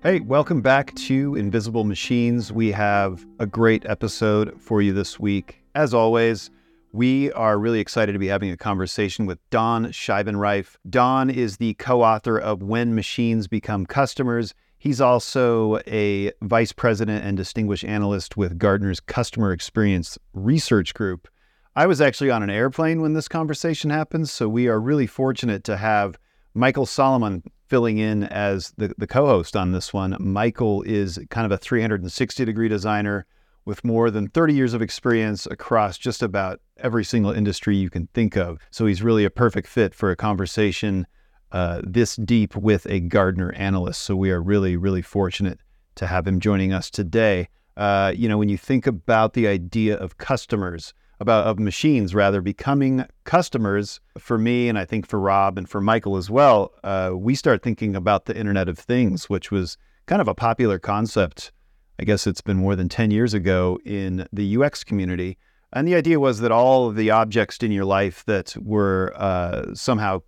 Hey, welcome back to Invisible Machines. We have a great episode for you this week. As always, we are really excited to be having a conversation with Don Scheibenreif. Don is the co author of When Machines Become Customers. He's also a vice president and distinguished analyst with Gartner's Customer Experience Research Group. I was actually on an airplane when this conversation happened, so we are really fortunate to have Michael Salamon filling in as the, the co host on this one. Michael is kind of a 360 degree designer with more than 30 years of experience across just about every single industry you can think of. So he's really a perfect fit for a conversation uh, this deep with a Gartner analyst. So we are really, really fortunate to have him joining us today. Uh, you know, when you think about the idea of customers, about of machines rather becoming customers for me and I think for Robb and for Michael as well, uh, we start thinking about the Internet of Things, which was kind of a popular concept. I guess it's been more than 10 years ago in the UX community. And the idea was that all of the objects in your life that were uh, somehow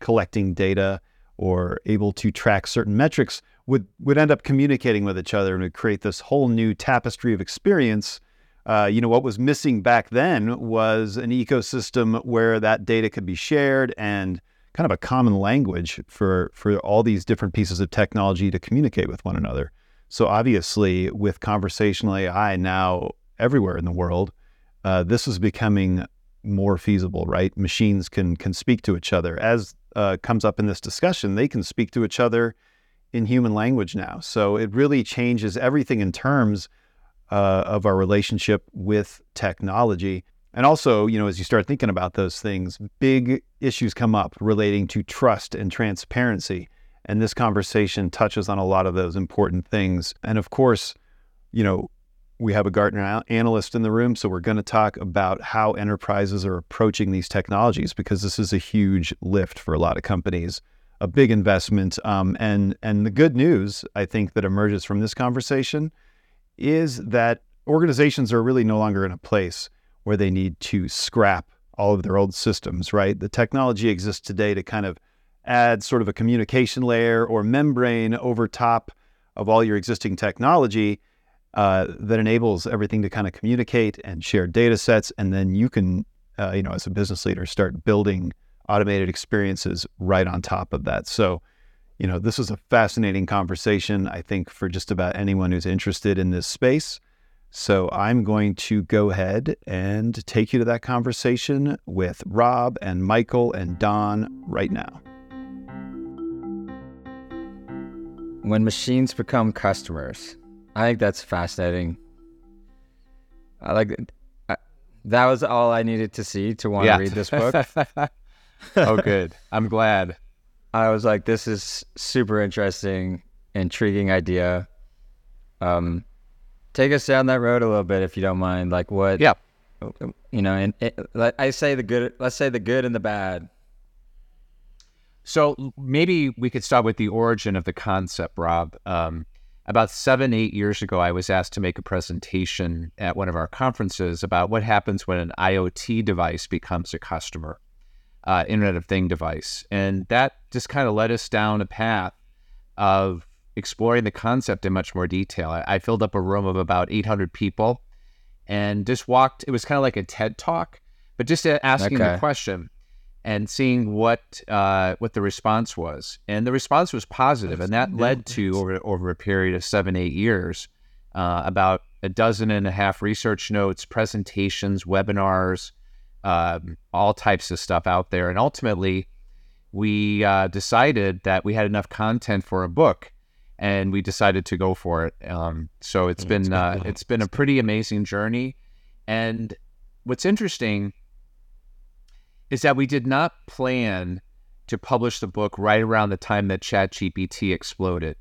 collecting data or able to track certain metrics would, would end up communicating with each other and would create this whole new tapestry of experience uh, you know, what was missing back then was an ecosystem where that data could be shared and kind of a common language for for all these different pieces of technology to communicate with one another. So obviously, with conversational AI now everywhere in the world, uh, this is becoming more feasible. Right? Machines can can speak to each other. As uh, comes up in this discussion, they can speak to each other in human language now. So it really changes everything in terms uh, of our relationship with technology. And also, you know, as you start thinking about those things, big issues come up relating to trust and transparency. And this conversation touches on a lot of those important things. And of course, you know, we have a Gartner analyst in the room, so we're going to talk about how enterprises are approaching these technologies because this is a huge lift for a lot of companies, a big investment. Um, and and the good news I think that emerges from this conversation is that organizations are really no longer in a place where they need to scrap all of their old systems, right? The technology exists today to kind of add sort of a communication layer or membrane over top of all your existing technology uh, that enables everything to kind of communicate and share data sets. And then you can, uh, you know, as a business leader, start building automated experiences right on top of that. So, you know, this was a fascinating conversation, I think, for just about anyone who's interested in this space. So I'm going to go ahead and take you to that conversation with Robb and Michael and Don right now. When machines become customers, I think that's fascinating. I like I, that was all I needed to see to want yeah. to read this book. oh, good. I'm glad. I was like, this is super interesting, intriguing idea. Um, take us down that road a little bit, if you don't mind. Like what? Yeah. You know, and it, I say the good. Let's say the good and the bad. So maybe we could start with the origin of the concept, Robb. Um, about seven, eight years ago, I was asked to make a presentation at one of our conferences about what happens when an IoT device becomes a customer uh, Internet of Thing device. And that just kind of led us down a path of exploring the concept in much more detail. I, I filled up a room of about 800 people and just walked, it was kind of like a TED talk, but just asking okay. the question and seeing what uh, what the response was. And the response was positive, and that led to over over a period of seven eight years, uh, about a dozen and a half research notes, presentations, webinars, um, all types of stuff out there. And ultimately, we uh, decided that we had enough content for a book, and we decided to go for it. Um, so it's been uh, it's been a pretty amazing journey. And what's interesting is that we did not plan to publish the book right around the time that ChatGPT exploded.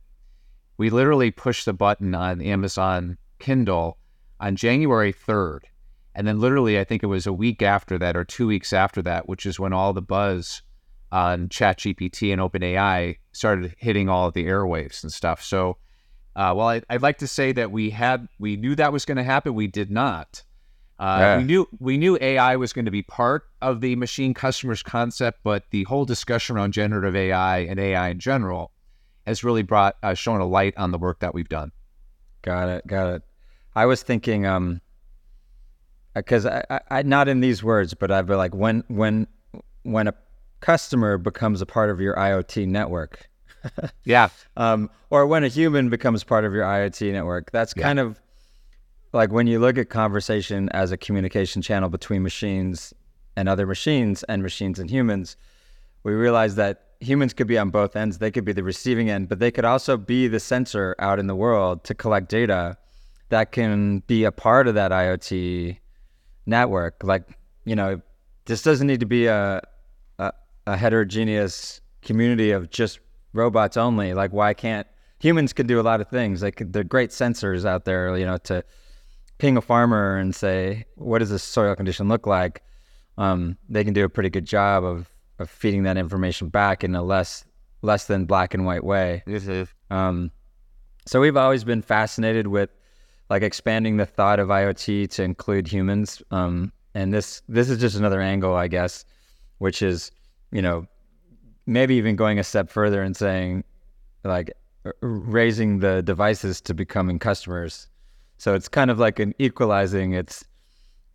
We literally pushed the button on Amazon Kindle on January 3rd. And then literally, I think it was a week after that or two weeks after that, which is when all the buzz on ChatGPT and OpenAI started hitting all of the airwaves and stuff. So, uh, well, I, would like to say that we had we knew that was going to happen. We did not. Uh, yeah. We knew we knew AI was going to be part of the machine customers concept, but the whole discussion around generative AI and AI in general has really brought uh, shown a light on the work that we've done. Got it. Got it. I was thinking, um, because I, I, I, not in these words, but I've been like when when when a customer becomes a part of your IoT network. yeah. Um, or when a human becomes part of your IoT network. That's yeah. kind of like when you look at conversation as a communication channel between machines and other machines and machines and humans, we realize that humans could be on both ends. They could be the receiving end, but they could also be the sensor out in the world to collect data that can be a part of that IoT network. Like, you know, this doesn't need to be a, a, a heterogeneous community of just robots only. Like, why can't humans can do a lot of things? Like, they're great sensors out there, you know, to ping a farmer and say, what does this soil condition look like? Um, they can do a pretty good job of, of feeding that information back in a less less than black and white way. Um, so we've always been fascinated with like expanding the thought of IoT to include humans. Um, and this this is just another angle, I guess, which is you know maybe even going a step further and saying like raising the devices to becoming customers. So it's kind of like an equalizing. It's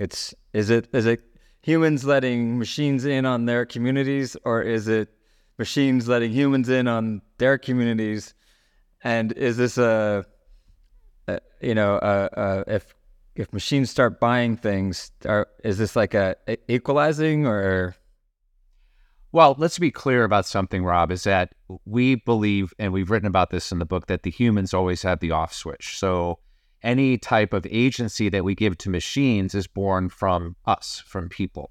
it's is it is it humans letting machines in on their communities, or is it machines letting humans in on their communities? And is this a uh, you know, uh, uh, if if machines start buying things, are, is this like a, a, equalizing or? Well, let's be clear about something, Robb. Is that we believe, and we've written about this in the book, that the humans always have the off switch. So any type of agency that we give to machines is born from us, from people.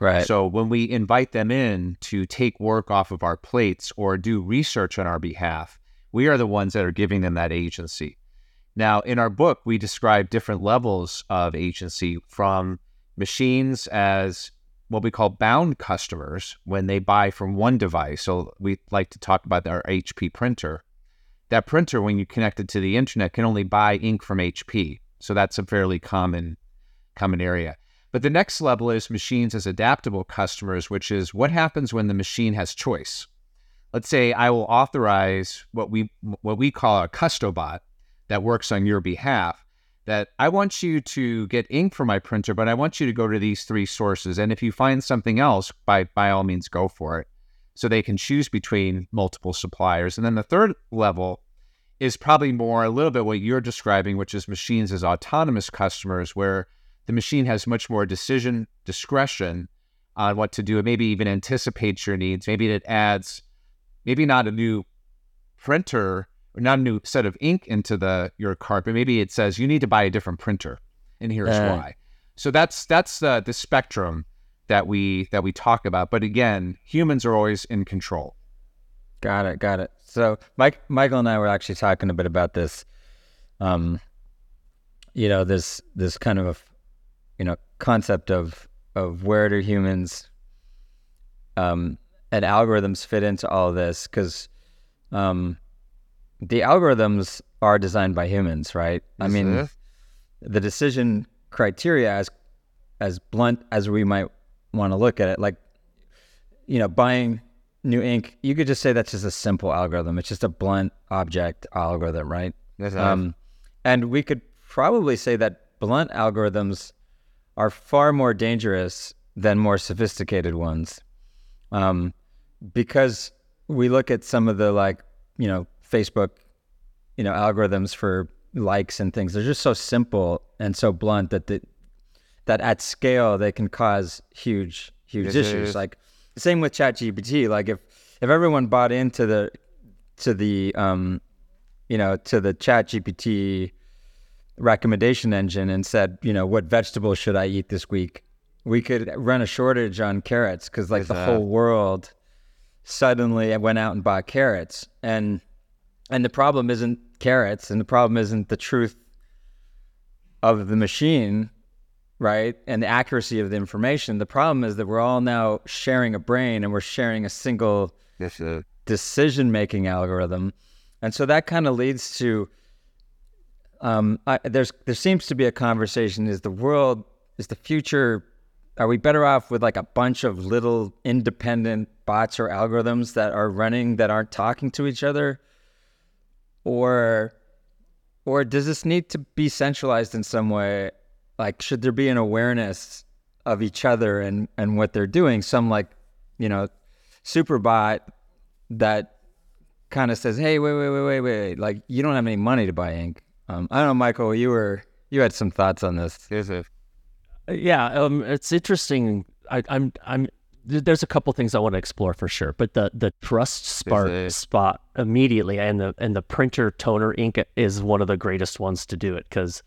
Right. So when we invite them in to take work off of our plates or do research on our behalf, we are the ones that are giving them that agency. Now, in our book, we describe different levels of agency from machines as what we call bound customers when they buy from one device. So we like to talk about our HP printer. That printer, when you connect it to the internet, can only buy ink from HP. So that's a fairly common common area. But the next level is machines as adaptable customers, which is what happens when the machine has choice. Let's say I will authorize what we what we call a custobot, that works on your behalf that I want you to get ink for my printer, but I want you to go to these three sources. And if you find something else, by by all means go for it. So they can choose between multiple suppliers. And then the third level is probably more a little bit what you're describing, which is machines as autonomous customers, where the machine has much more decision discretion on what to do. It maybe even anticipates your needs. Maybe it adds, maybe not a new printer not a new set of ink into the your cart, but maybe it says you need to buy a different printer, and here's uh. why. So that's that's uh, the spectrum that we that we talk about. But again, humans are always in control. Got it, got it. So Mike, Michael and I were actually talking a bit about this. Um, you know, this this kind of you know concept of of where do humans um, and algorithms fit into all this because um, the algorithms are designed by humans, right? I mean, the decision criteria, as as blunt as we might want to look at it, like you know, buying new ink, you could just say that's just a simple algorithm. It's just a blunt object algorithm, right? Yes, um, and we could probably say that blunt algorithms are far more dangerous than more sophisticated ones, um, because we look at some of the like you know Facebook, you know, algorithms for likes and things. They're just so simple and so blunt that the, that at scale they can cause huge huge yes, issues. Yes. Like same with ChatGPT. Like if if everyone bought into the to the um you know to the ChatGPT recommendation engine and said, you know, what vegetable should I eat this week? We could run a shortage on carrots because like the whole world suddenly went out and bought carrots and and the problem isn't carrots, and the problem isn't the truth of the machine, right? And the accuracy of the information. The problem is that we're all now sharing a brain and we're sharing a single yes, decision making algorithm. And so that kind of leads to um, I, there's there seems to be a conversation: is the world is the future? Are we better off with like a bunch of little independent bots or algorithms that are running that aren't talking to each other? Or or does this need to be centralized in some way? Like, should there be an awareness of each other and and what they're doing? Some like, you know, superbot that kind of says, "Hey, wait, wait, wait, wait, wait! Like, you don't have any money to buy ink." Um, I don't know, Michael. You were you had some thoughts on this. There's a Yeah, um, it's interesting. I, I'm, I'm. Th- There's a couple things I want to explore for sure, but the the trust spark a- spot immediately, and the and the printer toner ink is one of the greatest ones to do it because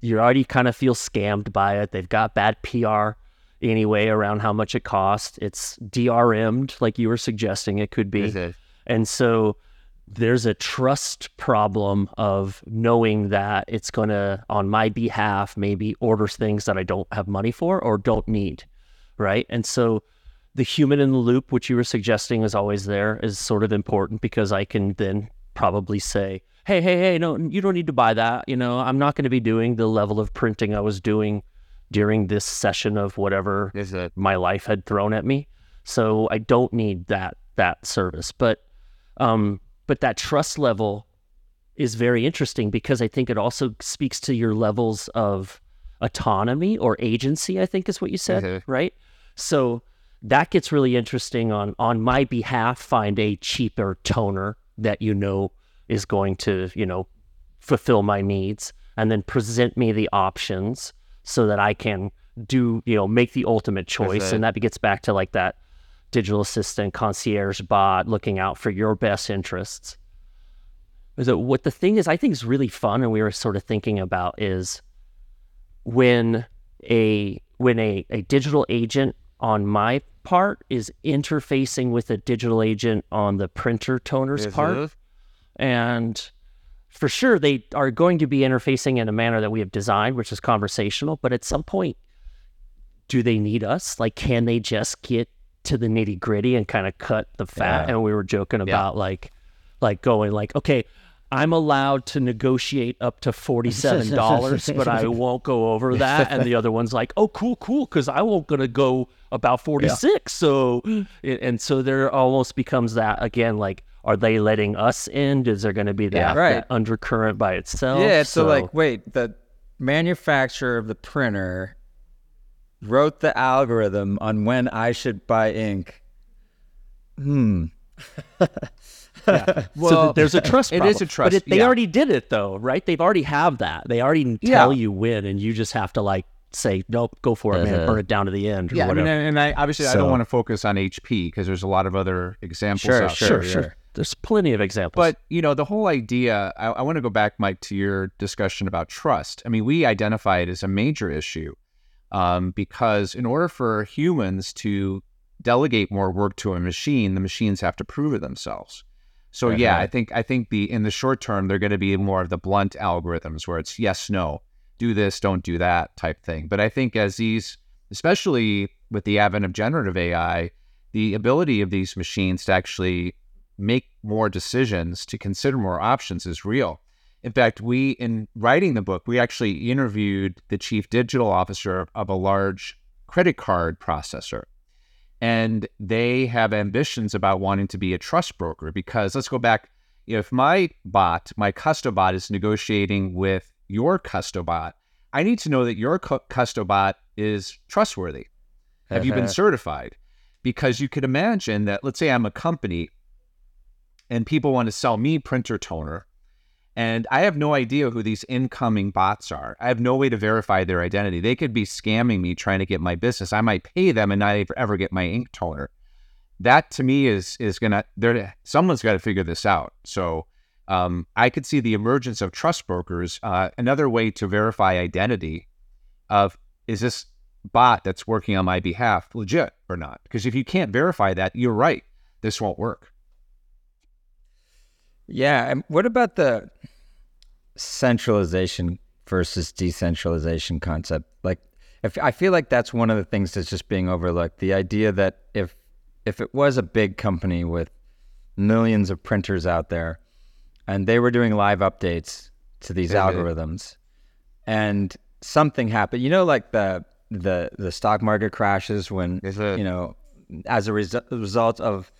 you already kind of feel scammed by it. They've got bad PR anyway around how much it costs. It's DRM'd, like you were suggesting it could be. And so there's a trust problem of knowing that it's going to, on my behalf, maybe order things that I don't have money for or don't need. Right. And so the human in the loop, which you were suggesting is always there, is sort of important because I can then probably say, hey, hey, hey, no, you don't need to buy that. You know, I'm not going to be doing the level of printing I was doing during this session of whatever Is it? my life had thrown at me. So I don't need that that service. But um, but that trust level is very interesting because I think it also speaks to your levels of autonomy or agency. I think is what you said, Mhm. right? So that gets really interesting on on my behalf. Find a cheaper toner that you know is going to you know fulfill my needs, and then present me the options so that I can do you know make the ultimate choice. And that gets back to like that digital assistant, concierge bot, looking out for your best interests. So what the thing is, I think is really fun, and we were sort of thinking about is when a when a, a digital agent on my part is interfacing with a digital agent on the printer toner's part. and for sure they are going to be interfacing in a manner that we have designed which is conversational but at some point do they need us? Like can they just get to the nitty gritty and kind of cut the fat? Yeah. and we were joking about like like going like okay i'm allowed to negotiate up to $47 but i won't go over that and the other one's like oh cool cool because i won't gonna go about 46 so and so there almost becomes that again like are they letting us in is there going to be that, Yeah. Right. that undercurrent by itself Yeah, so, like, wait, the manufacturer of the printer wrote the algorithm on when I should buy ink. Hmm. so th- there's a trust it problem. is a trust, but it, they yeah. already did it though right they've already have that they already tell you when and you just have to like say nope go for it man Uh-huh. burn it down to the end or Yeah, I mean, and I obviously I don't want to focus on HP because there's a lot of other examples Sure, out sure, there. sure sure there's plenty of examples But you know, the whole idea. I, I want to go back, Mike, to your discussion about trust. I mean, we identify it as a major issue um, because in order for humans to delegate more work to a machine, the machines have to prove it themselves. So yeah. I think I think the in the short term they're going to be more of the blunt algorithms where it's yes, no, do this, don't do that type thing. But I think as these, especially with the advent of generative AI, the ability of these machines to actually make more decisions, to consider more options is real. In fact, we, in writing the book, we actually interviewed the chief digital officer of a large credit card processor. And they have ambitions about wanting to be a trust broker because let's go back. If my bot, my custobot, is negotiating with your custobot, I need to know that your cu- custobot is trustworthy. Have you been certified? Because you could imagine that, let's say I'm a company and people want to sell me printer toner, and I have no idea who these incoming bots are. I have no way to verify their identity. They could be scamming me trying to get my business. I might pay them and not ever- get my ink toner. That to me is is gonna there. Someone's got to figure this out. So um, I could see the emergence of trust brokers. Uh, another way to verify identity of is this bot that's working on my behalf legit or not? Because if you can't verify that, you're right. This won't work. Yeah. And what about the centralization versus decentralization concept? Like, if I feel like that's one of the things that's just being overlooked. The idea that if if it was a big company with millions of printers out there, and they were doing live updates to these Mhm. algorithms, and something happened, you know, like the the the stock market crashes when you know, as a resu- result of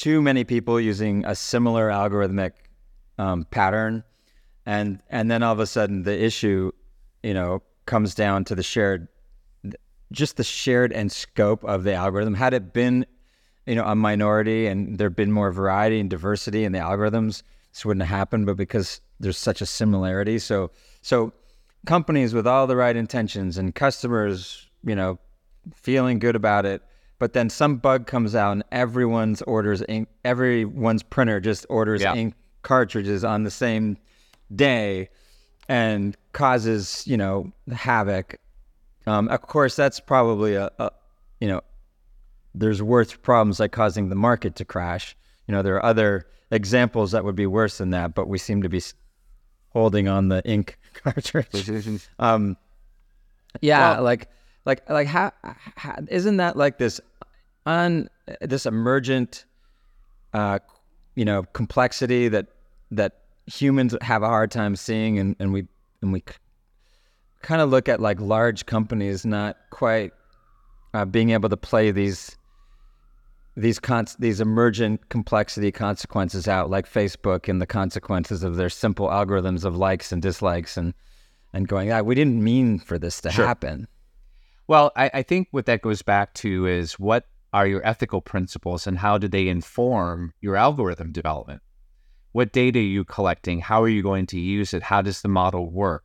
too many people using a similar algorithmic um, pattern, and and then all of a sudden the issue, you know, comes down to the shared, just the shared and scope of the algorithm. Had it been, you know, a minority and there'd been more variety and diversity in the algorithms, this wouldn't have happened. But because there's such a similarity, so so companies with all the right intentions and customers, you know, feeling good about it but then some bug comes out and everyone's orders ink everyone's printer just orders Yeah. ink cartridges on the same day and causes you know havoc. Um, of course that's probably a, a you know there's worse problems like causing the market to crash. You know there are other examples that would be worse than that but we seem to be holding on the ink cartridge. Um yeah Well- like like like how, how isn't that like this un this emergent uh you know complexity that that humans have a hard time seeing and and we and we kind of look at like large companies not quite uh, being able to play these these cons- these emergent complexity consequences out like Facebook and the consequences of their simple algorithms of likes and dislikes and and going ah, we didn't mean for this to happen. Well, I, I think what that goes back to is what are your ethical principles and how do they inform your algorithm development? What data are you collecting? How are you going to use it? How does the model work?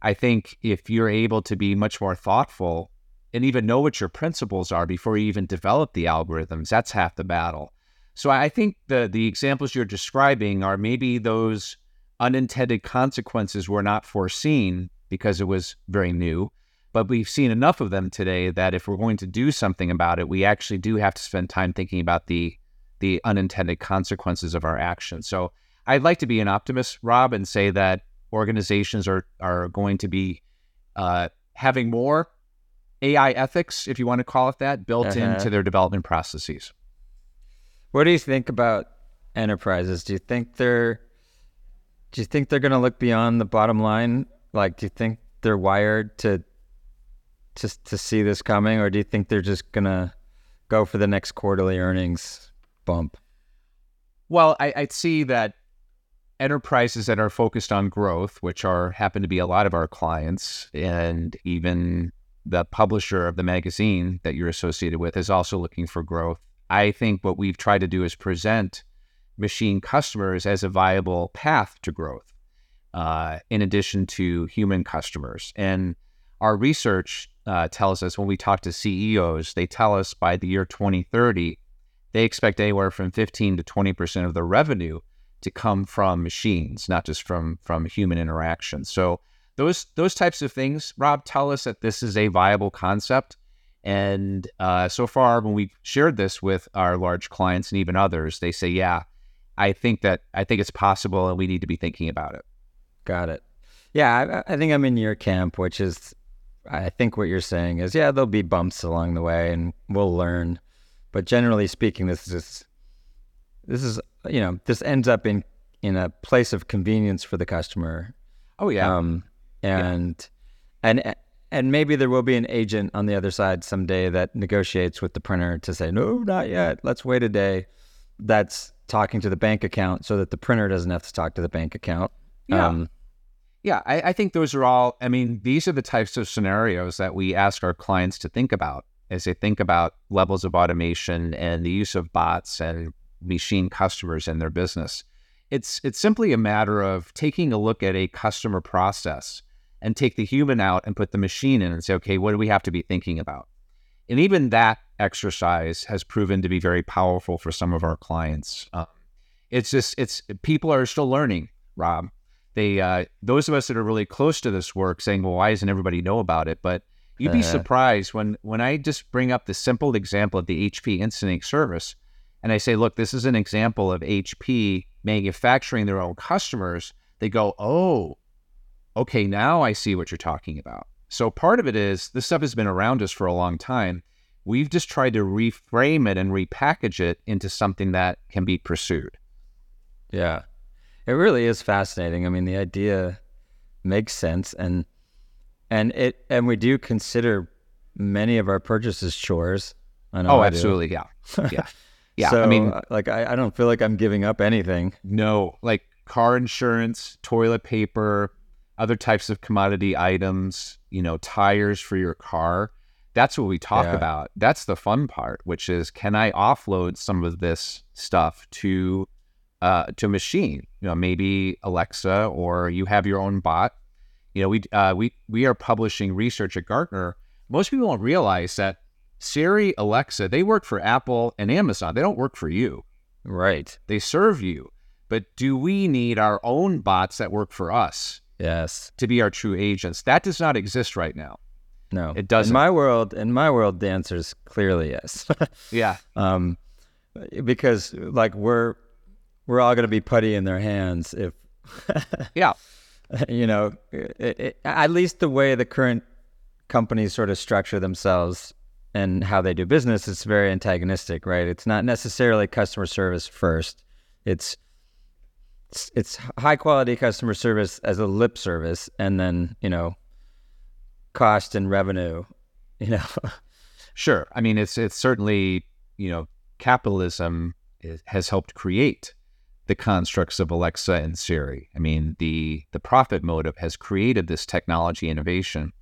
I think if you're able to be much more thoughtful and even know what your principles are before you even develop the algorithms, that's half the battle. So I think the the examples you're describing are maybe those unintended consequences were not foreseen because it was very new but we've seen enough of them today that if we're going to do something about it, we actually do have to spend time thinking about the the unintended consequences of our actions. So I'd like to be an optimist, Robb, and say that organizations are are going to be uh, having more AI ethics, if you want to call it that, built Uh-huh. into their development processes. What do you think about enterprises? Do you think they're do you think they're going to look beyond the bottom line? Like do you think they're wired to to to see this coming or do you think they're just to go for the next quarterly earnings bump? Well, I, I'd see that enterprises that are focused on growth, which are happen to be a lot of our clients, and even the publisher of the magazine that you're associated with is also looking for growth. I think what we've tried to do is present machine customers as a viable path to growth, uh, in addition to human customers. And our research uh, tells us when we talk to CEOs, they tell us by the year 2030, they expect anywhere from 15 to 20 percent of their revenue to come from machines, not just from from human interaction. So those those types of things, Robb, tell us that this is a viable concept. And uh, so far, when we've shared this with our large clients and even others, they say, "Yeah, I think that I think it's possible, and we need to be thinking about it." Got it. Yeah, I, I think I'm in your camp, which is, I think what you're saying is, yeah, there'll be bumps along the way, and we'll learn. But generally speaking, this is, this is, you know, this ends up in in a place of convenience for the customer. Oh yeah, Um, and and and maybe there will be an agent on the other side someday that negotiates with the printer to say, no, not yet. Let's wait a day. That's talking to the bank account so that the printer doesn't have to talk to the bank account. Yeah. Um, Yeah, I, I think those are all, I mean, these are the types of scenarios that we ask our clients to think about as they think about levels of automation and the use of bots and machine customers in their business. It's it's simply a matter of taking a look at a customer process and take the human out and put the machine in and say, okay, what do we have to be thinking about? And even that exercise has proven to be very powerful for some of our clients. Um, it's just it's people are still learning, Robb they uh, those of us that are really close to this work saying, well, why doesn't everybody know about it? But you'd be Uh-huh. surprised when when I just bring up the simple example of the HP Instant Ink service, and I say, look, this is an example of HP manufacturing their own customers. They go, oh, okay, now I see what you're talking about. So part of it is this stuff has been around us for a long time. We've just tried to reframe it and repackage it into something that can be pursued. Yeah. It really is fascinating. I mean, the idea makes sense and and it and we do consider many of our purchases chores. I know Oh, I do. absolutely, yeah, yeah, yeah. So, I mean, uh, like I, I don't feel like I'm giving up anything. No, like car insurance, toilet paper, other types of commodity items, you know, tires for your car. That's what we talk Yeah. about. That's the fun part, which is can I offload some of this stuff to uh, to a machine? You know, maybe Alexa or you have your own bot. You know, we uh, we we are publishing research at Gartner. Most people don't realize that Siri, Alexa, they work for Apple and Amazon. They don't work for you. Right. They serve you. But do we need our own bots that work for us Yes. to be our true agents? That does not exist right now. No. It doesn't. In my world, in my world, the answer is clearly yes. Yeah. um, because like we're we're all going to be putty in their hands if Yeah. you know it, it, at least the way the current companies sort of structure themselves and how they do business is very antagonistic right it's not necessarily customer service first it's it's, it's high quality customer service as a lip service and then you know cost and revenue you know Sure. I mean, it's it's certainly you know capitalism is, has helped create the constructs of Alexa and Siri. I mean, the the profit motive has created this technology innovation.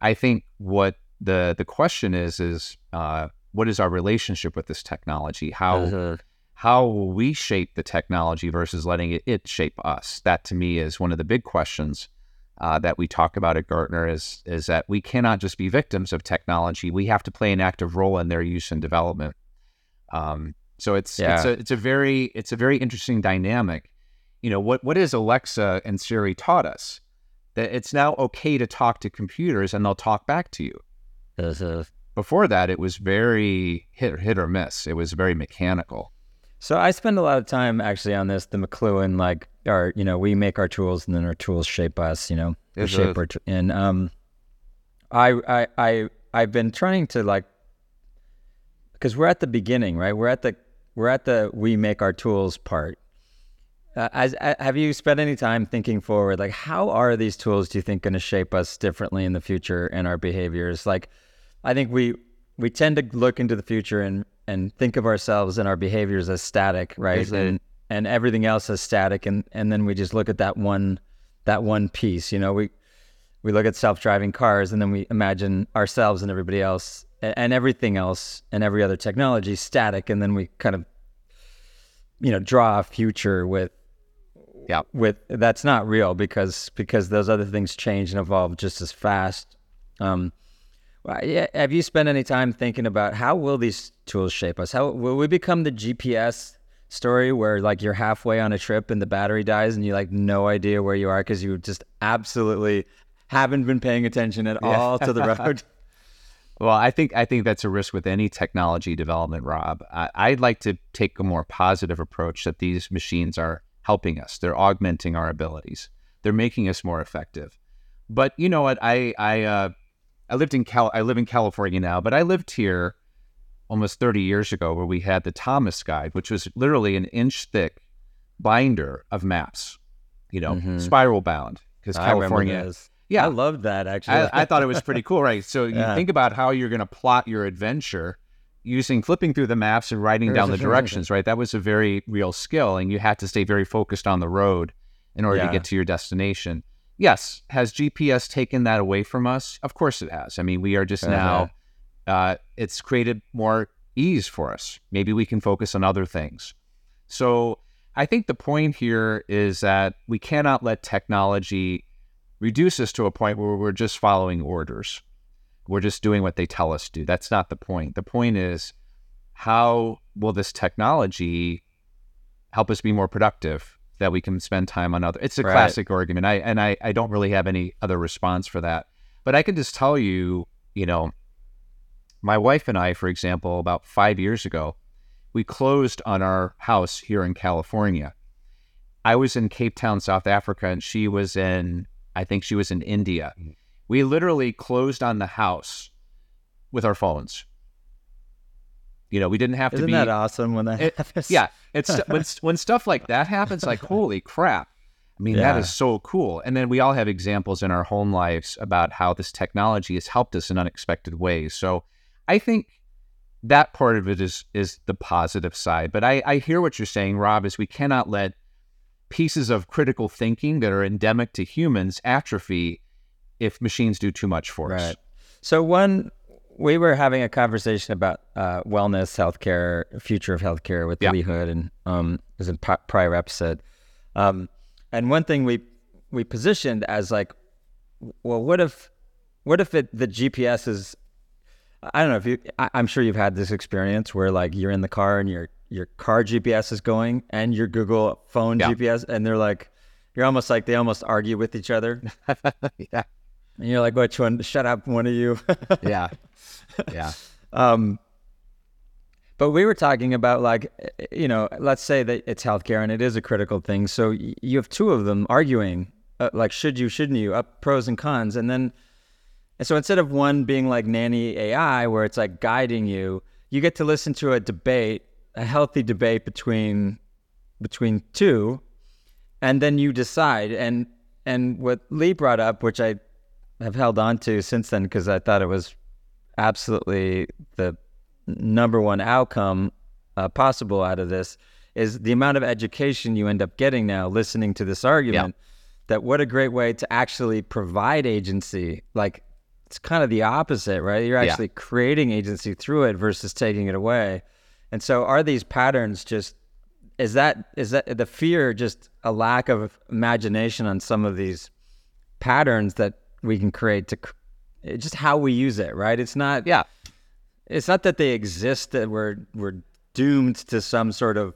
I think what the the question is is uh, what is our relationship with this technology? How Uh, how will we shape the technology versus letting it, it shape us? That to me is one of the big questions uh, that we talk about at Gartner is is that we cannot just be victims of technology. We have to play an active role in their use and development. Um, so it's it's a it's a very it's a very interesting dynamic. You know what what is Alexa and Siri taught us that it's now okay to talk to computers and they'll talk back to you. uh, Before that, it was very hit hit or miss. It was very mechanical. So I spend a lot of time actually on this. The McLuhan, like, our you know, we make our tools and then our tools shape us. You know, we shape our t- and um, I I I I've been trying to like, because we're at the beginning, right? We're at the we're at the we make our tools part. Uh, as uh, have you spent any time thinking forward? Like, how are these tools? Do you think going to shape us differently in the future and our behaviors? Like, I think we we tend to look into the future and and think of ourselves and our behaviors as static, right? Yes, and and everything else as static, and and then we just look at that one that one piece. You know, we we look at self-driving cars, and then we imagine ourselves and everybody else and, everything else and every other technology static, and then we kind of you know draw a future with Yeah. with that's not real because because those other things change and evolve just as fast. Um, have you spent any time thinking about how will these tools shape us? How will we become the GPS story where like you're halfway on a trip and the battery dies and you like no idea where you are because you just absolutely haven't been paying attention at all to the road? Well, I think I think that's a risk with any technology development, Robb. I, I'd like to take a more positive approach that these machines are helping us. They're augmenting our abilities. They're making us more effective. But you know what? I I uh, I lived in Cal. I live in California now, but I lived here almost 30 years ago, where we had the Thomas Guide, which was literally an inch thick binder of maps. You know, Mhm. spiral bound because California. those. Yeah, I loved that actually. I, I thought it was pretty cool, right? So you Yeah. think about how you're going to plot your adventure using flipping through the maps and writing down the directions, right? That was a very real skill, and you had to stay very focused on the road in order to get to your destination. Yes, has GPS taken that away from us? Of course it has. I mean, we are just Uh-huh. now. Uh, it's created more ease for us. Maybe we can focus on other things. So I think the point here is that we cannot let technology reduce us to a point where we're just following orders. We're just doing what they tell us to do. That's not the point. The point is how will this technology help us be more productive that we can spend time on other it's a Right. classic argument. I and I, I don't really have any other response for that. But I can just tell you, you know, my wife and I, for example, about five years ago, we closed on our house here in California. I was in Cape Town, South Africa, and she was in, I think she was in India. Mm-hmm. We literally closed on the house with our phones. You know, we didn't have to be. Isn't that awesome when that It- happens? yeah, it's when when stuff like that happens, like holy crap! I mean, that Yeah. is so cool. And then we all have examples in our home lives about how this technology has helped us in unexpected ways. So I think that part of it is is the positive side. But I, I hear what you're saying, Robb, is we cannot let pieces of critical thinking that are endemic to humans atrophy if machines do too much for us. So one, we were having a conversation about uh, wellness, healthcare, future of healthcare with Yeah. Lee Hood, and um, it was in prior episode. Um, and one thing we we positioned as like, well, what if, what if it the GPS is, I don't know if you, I, I'm sure you've had this experience where like you're in the car and your your car GPS is going and your Google phone Yeah. GPS, and they're like, you're almost like they almost argue with each other. yeah. And you're like, which one? Shut up, one of you. Yeah. Yeah. um, but we were talking about like, eh, you know, let's say that it's healthcare and it is a critical thing. So y- you have two of them arguing, uh, like, should you, shouldn't you, up pros and cons, and then, and so instead of one being like nanny AI, where it's like guiding you, you get to listen to a debate, a healthy debate between between two, and then you decide. And and what Lee brought up, which I have held on to since then because I thought it was absolutely the number one outcome uh, possible out of this is the amount of education you end up getting now listening to this argument that what a great way to actually provide agency like it's kind of the opposite right you're Yeah. actually creating agency through it versus taking it away and so are these patterns just is that is that the fear just a lack of imagination on some of these patterns that we can create to just how we use it right? It's not Yeah. it's not that they exist that we're we're doomed to some sort of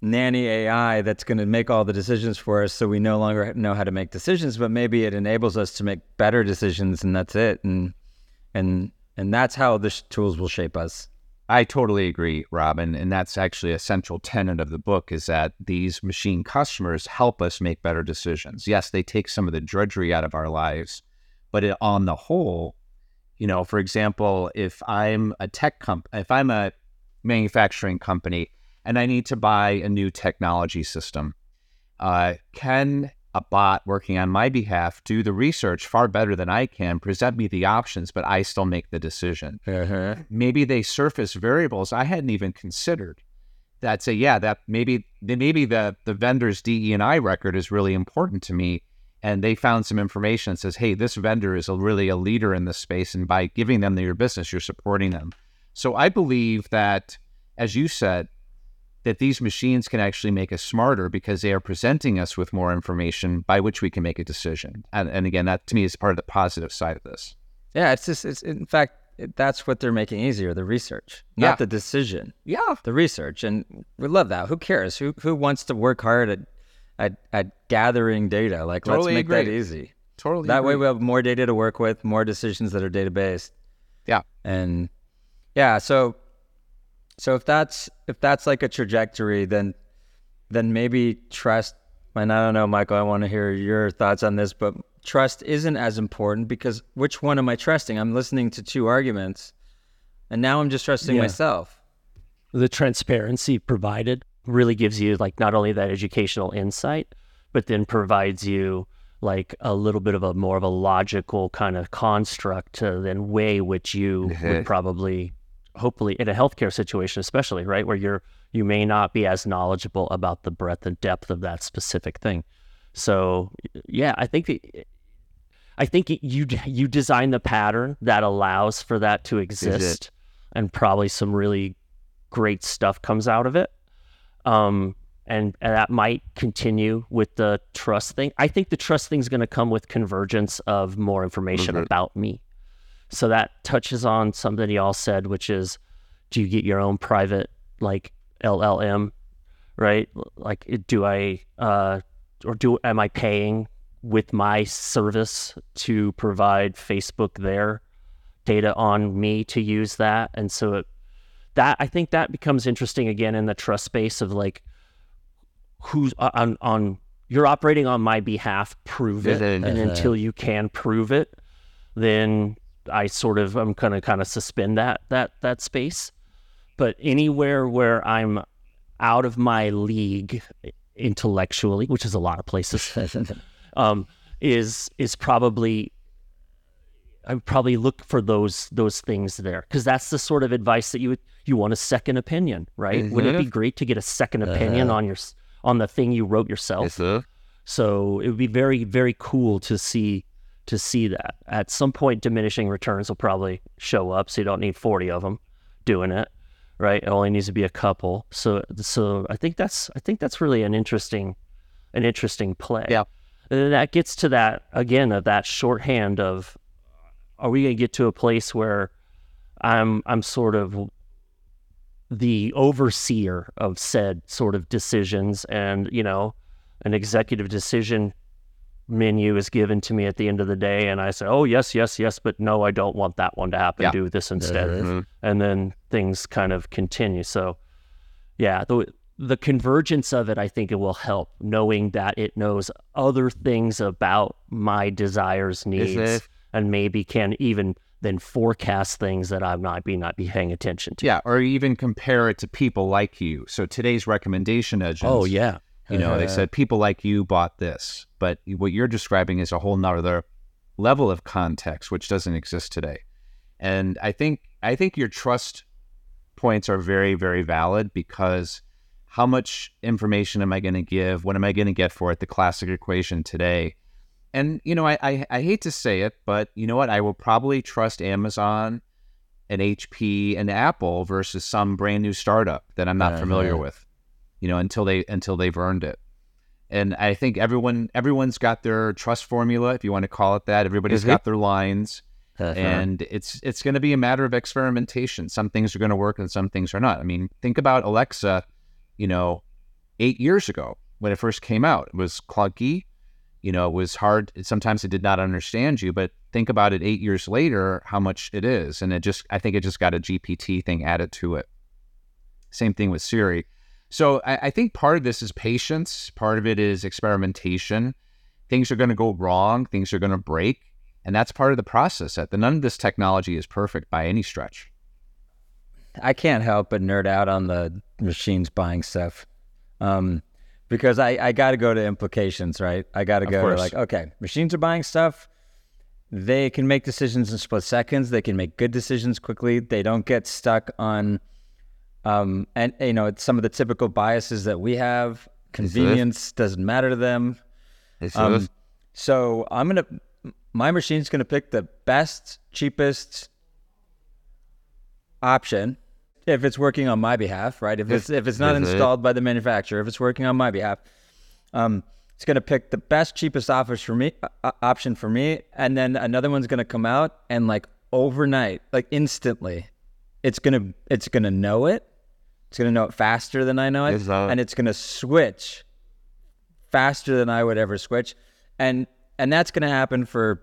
nanny AI that's going to make all the decisions for us so we no longer know how to make decisions but maybe it enables us to make better decisions and that's it. And and and that's how the sh- tools will shape us I totally agree, Robin. And that's actually a central tenet of the book is that these machine customers help us make better decisions. Yes, they take some of the drudgery out of our lives, but it, on the whole, you know, for example, if I'm a tech comp, if I'm a manufacturing company and I need to buy a new technology system, uh, can a bot working on my behalf do the research far better than I can, present me the options, but I still make the decision? Uh-huh. maybe they surface variables I hadn't even considered that say, yeah, that maybe maybe the the vendor's DE and I record is really important to me, and they found some information that says, hey, this vendor is a, really a leader in this space, and by giving them your business, you're supporting them. So I believe that, as you said, that these machines can actually make us smarter because they are presenting us with more information by which we can make a decision. And, and again, that to me is part of the positive side of this. Yeah, it's just it's in fact it, that's what they're making easier the research, not Yeah. the decision. Yeah. The research, and we love that. Who cares? Who who wants to work hard at at, at gathering data? Like Totally let's make that easy. Totally. That way we have more data to work with, more decisions that are data based, Yeah. and yeah. So so if that's if that's like a trajectory, then then maybe trust. And I don't know, Michael. I want to hear your thoughts on this, but trust isn't as important because which one am I trusting? I'm listening to two arguments, and now I'm just trusting Yeah. myself. the transparency provided really gives you like not only that educational insight but then provides you like a little bit of a more of a logical kind of construct to then weigh which you would probably hopefully in a healthcare situation especially right where you're you may not be as knowledgeable about the breadth and depth of that specific thing so yeah i think that I think you you design the pattern that allows for that to exist, and probably some really great stuff comes out of it. Um, and, and that might continue with the trust thing. I think the trust thing is going to come with convergence of more information about me. So that touches on something y'all said, which is, do you get your own private like LLM, right? Like, do I, uh, or do am I paying with my service to provide Facebook their data on me to use that? And so it, that I think that becomes interesting again in the trust space of like who's uh, on on you're operating on my behalf, prove it, and until you can prove it, then I sort of I'm gonna kind of suspend that that that space. But anywhere where I'm out of my league intellectually, which is a lot of places, um, is is probably I would probably look for those those things there because that's the sort of advice that you would you want a second opinion, right? Would it be great to get a second opinion on your on the thing you wrote yourself. Yes. So it would be very, very cool to see to see that. At some point, diminishing returns will probably show up, so you don't need 40 of them doing it, right? It only needs to be a couple. So, so I think that's I think that's really an interesting, an interesting play. Yeah. And then that gets to that again of that shorthand of, are we going to get to a place where I'm I'm sort of the overseer of said sort of decisions and you know an executive decision menu is given to me at the end of the day and I say, "Oh, yes, yes, yes, but no, I don't want that one to happen. Yeah. Do this instead." Mhm. And then things kind of continue. So, yeah, the the convergence of it I think it will help knowing that it knows other things about my desires, needs and maybe can even then forecast things that I might be not be paying attention to. Yeah, or even compare it to people like you. So today's recommendation engines. Oh, yeah. You know, they said people like you bought this, but what you're describing is a whole nother level of context which doesn't exist today. And I think I think your trust points are very, very valid because how much information am I going to give? What am I going to get for it? The classic equation today. And you know, I, I I hate to say it, but you know what? I will probably trust Amazon and HP and Apple versus some brand new startup that I'm not familiar Uh-huh. with. You know, until they until they've earned it. And I think everyone everyone's got their trust formula, if you want to call it that. Everybody's Mhm. got their lines, Uh-huh. and it's it's going to be a matter of experimentation. Some things are going to work, and some things are not. I mean, think about Alexa. You know, eight years ago when it first came out, it was clunky. You know, it was hard. Sometimes it did not understand you, but think about it eight years later, how much it is. And it just, I think it just got a GPT thing added to it. Same thing with Siri. So I, I think part of this is patience. Part of it is experimentation. Things are going to go wrong. Things are going to break. And that's part of the process. That none of this technology is perfect by any stretch. I can't help but nerd out on the machines buying stuff. Um, because I, I got to go to implications, right? I got to go to like, okay, machines are buying stuff. They can make decisions in split seconds. They can make good decisions quickly. They don't get stuck on, um, and you know, it's some of the typical biases that we have. Convenience doesn't matter to them. Um, so I'm gonna, my machine's gonna pick the best, cheapest option if it's working on my behalf, right? If it's if it's not installed by the manufacturer, if it's working on my behalf, um, it's gonna pick the best, cheapest offers for me, uh, option for me, and then another one's gonna come out and like overnight, like instantly, it's gonna it's gonna know it. It's gonna know it faster than I know it. and it's gonna switch faster than I would ever switch, and and that's gonna happen for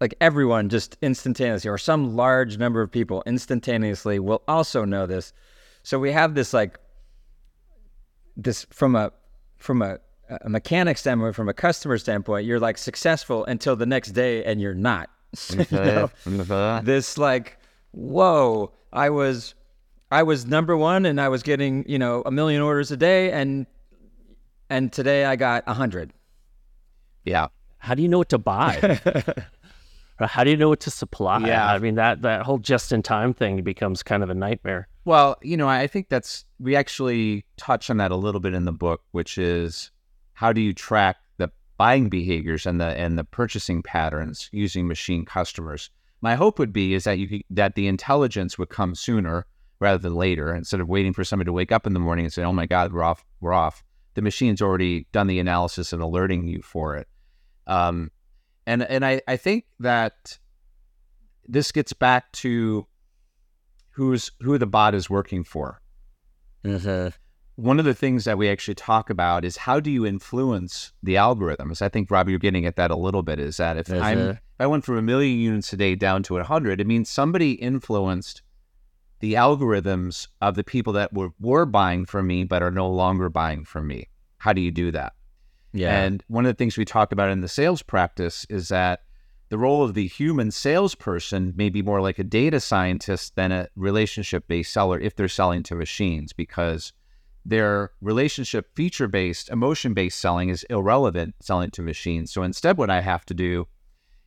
like everyone just instantaneously, or some large number of people instantaneously will also know this. So we have this like this from a from a, a mechanic standpoint, from a customer standpoint, you're like successful until the next day, and you're not. You know? this like whoa i was i was number one and i was getting you know a million orders a day and and today i got a hundred yeah. How do you know what to buy? Or How do you know what to supply? Yeah. I mean that that whole just in time thing becomes kind of a nightmare. Well, you know, I think that's we actually touch on that a little bit in the book, which is how do you track the buying behaviors and the and the purchasing patterns using machine customers. My hope would be is that you that the intelligence would come sooner rather than later, instead of waiting for somebody to wake up in the morning and say, "Oh my God, we're off, we're off." The machine's already done the analysis and alerting you for it. Um, and and I, I think that this gets back to who's who the bot is working for. One of the things that we actually talk about is how do you influence the algorithms? I think Robb, you're getting at that a little bit. Is that if I'm sir. if I went from a million units a day down to a hundred, it means somebody influenced the algorithms of the people that were were buying from me but are no longer buying from me. How do you do that? yeah And one of the things we talk about in the sales practice is that the role of the human salesperson may be more like a data scientist than a relationship based seller if they're selling to machines because their relationship feature based, emotion based selling is irrelevant selling to machines. So instead, what I have to do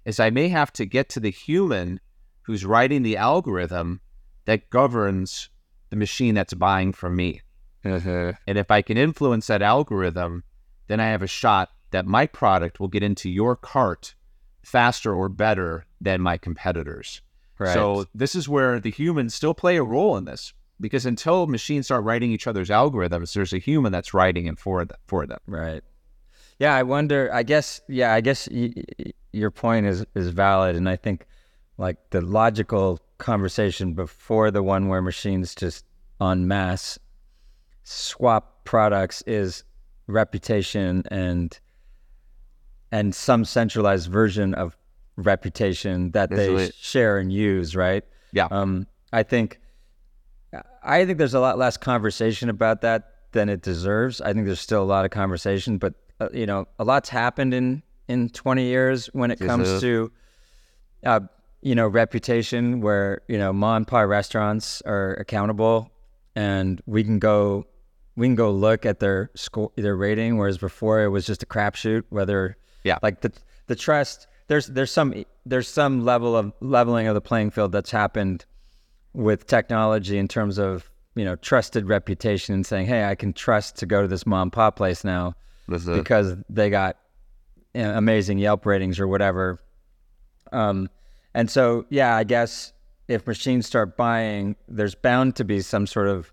is I may have to get to the human who's writing the algorithm that governs the machine that's buying from me. Mm-hmm. And if I can influence that algorithm, then I have a shot that my product will get into your cart faster or better than my competitors. Right. So this is where the humans still play a role in this because until machines start writing each other's algorithms, there's a human that's writing it for them. For them. Right. Yeah, I wonder. I guess. Yeah, I guess y- y- your point is is valid, and I think like the logical conversation before the one where machines just en masse swap products is reputation and and some centralized version of reputation that they Absolutely. share and use, right? Yeah. Um, I think I think there's a lot less conversation about that than it deserves. I think there's still a lot of conversation, but uh, you know, a lot's happened in in 20 years when it comes to uh, you know reputation, where you know mom and pop restaurants are accountable, and we can go we can go look at their score their rating, whereas before it was just a crapshoot whether Yeah. like the the trust there's there's some there's some level of leveling of the playing field that's happened with technology in terms of you know trusted reputation and saying hey i can trust to go to this mom and pop place now because they got you know, amazing yelp ratings or whatever um, and so yeah i guess if machines start buying there's bound to be some sort of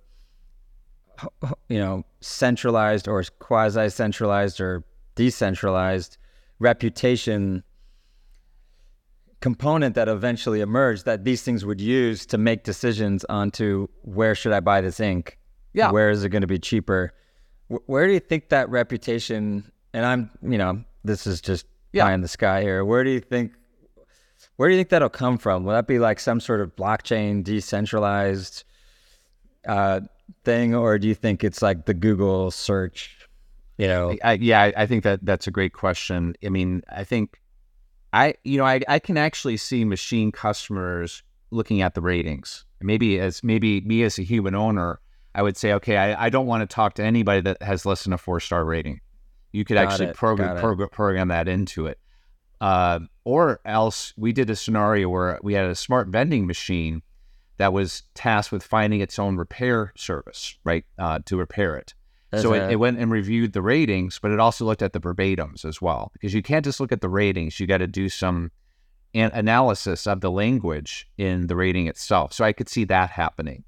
you know centralized or quasi centralized or decentralized reputation component that eventually emerged that these things would use to make decisions onto where should I buy this ink? Yeah. Where is it going to be cheaper? Where do you think that reputation, and I'm, you know, this is just Yeah. pie in the sky here. Where do you think, where do you think that'll come from? Will that be like some sort of blockchain decentralized uh, thing, or do you think it's like the Google search? You know, I, yeah, I, think that that's a great question. I mean, I think I, you know, I, I can actually see machine customers looking at the ratings. Maybe as maybe me as a human owner, I would say, okay, I, I don't want to talk to anybody that has less than a four star rating. You could Got actually it, program, program program that into it. Uh, or else we did a scenario where we had a smart vending machine that was tasked with finding its own repair service, right, uh, to repair it. As so it, it went and reviewed the ratings, but it also looked at the verbatims as well, because you can't just look at the ratings. You got to do some an- analysis of the language in the rating itself. So I could see that happening.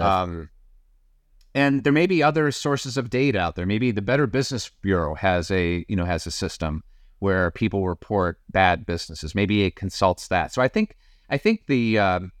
Um, and there may be other sources of data out there. Maybe the Better Business Bureau has a you know has a system where people report bad businesses. Maybe it consults that. So I think I think the um,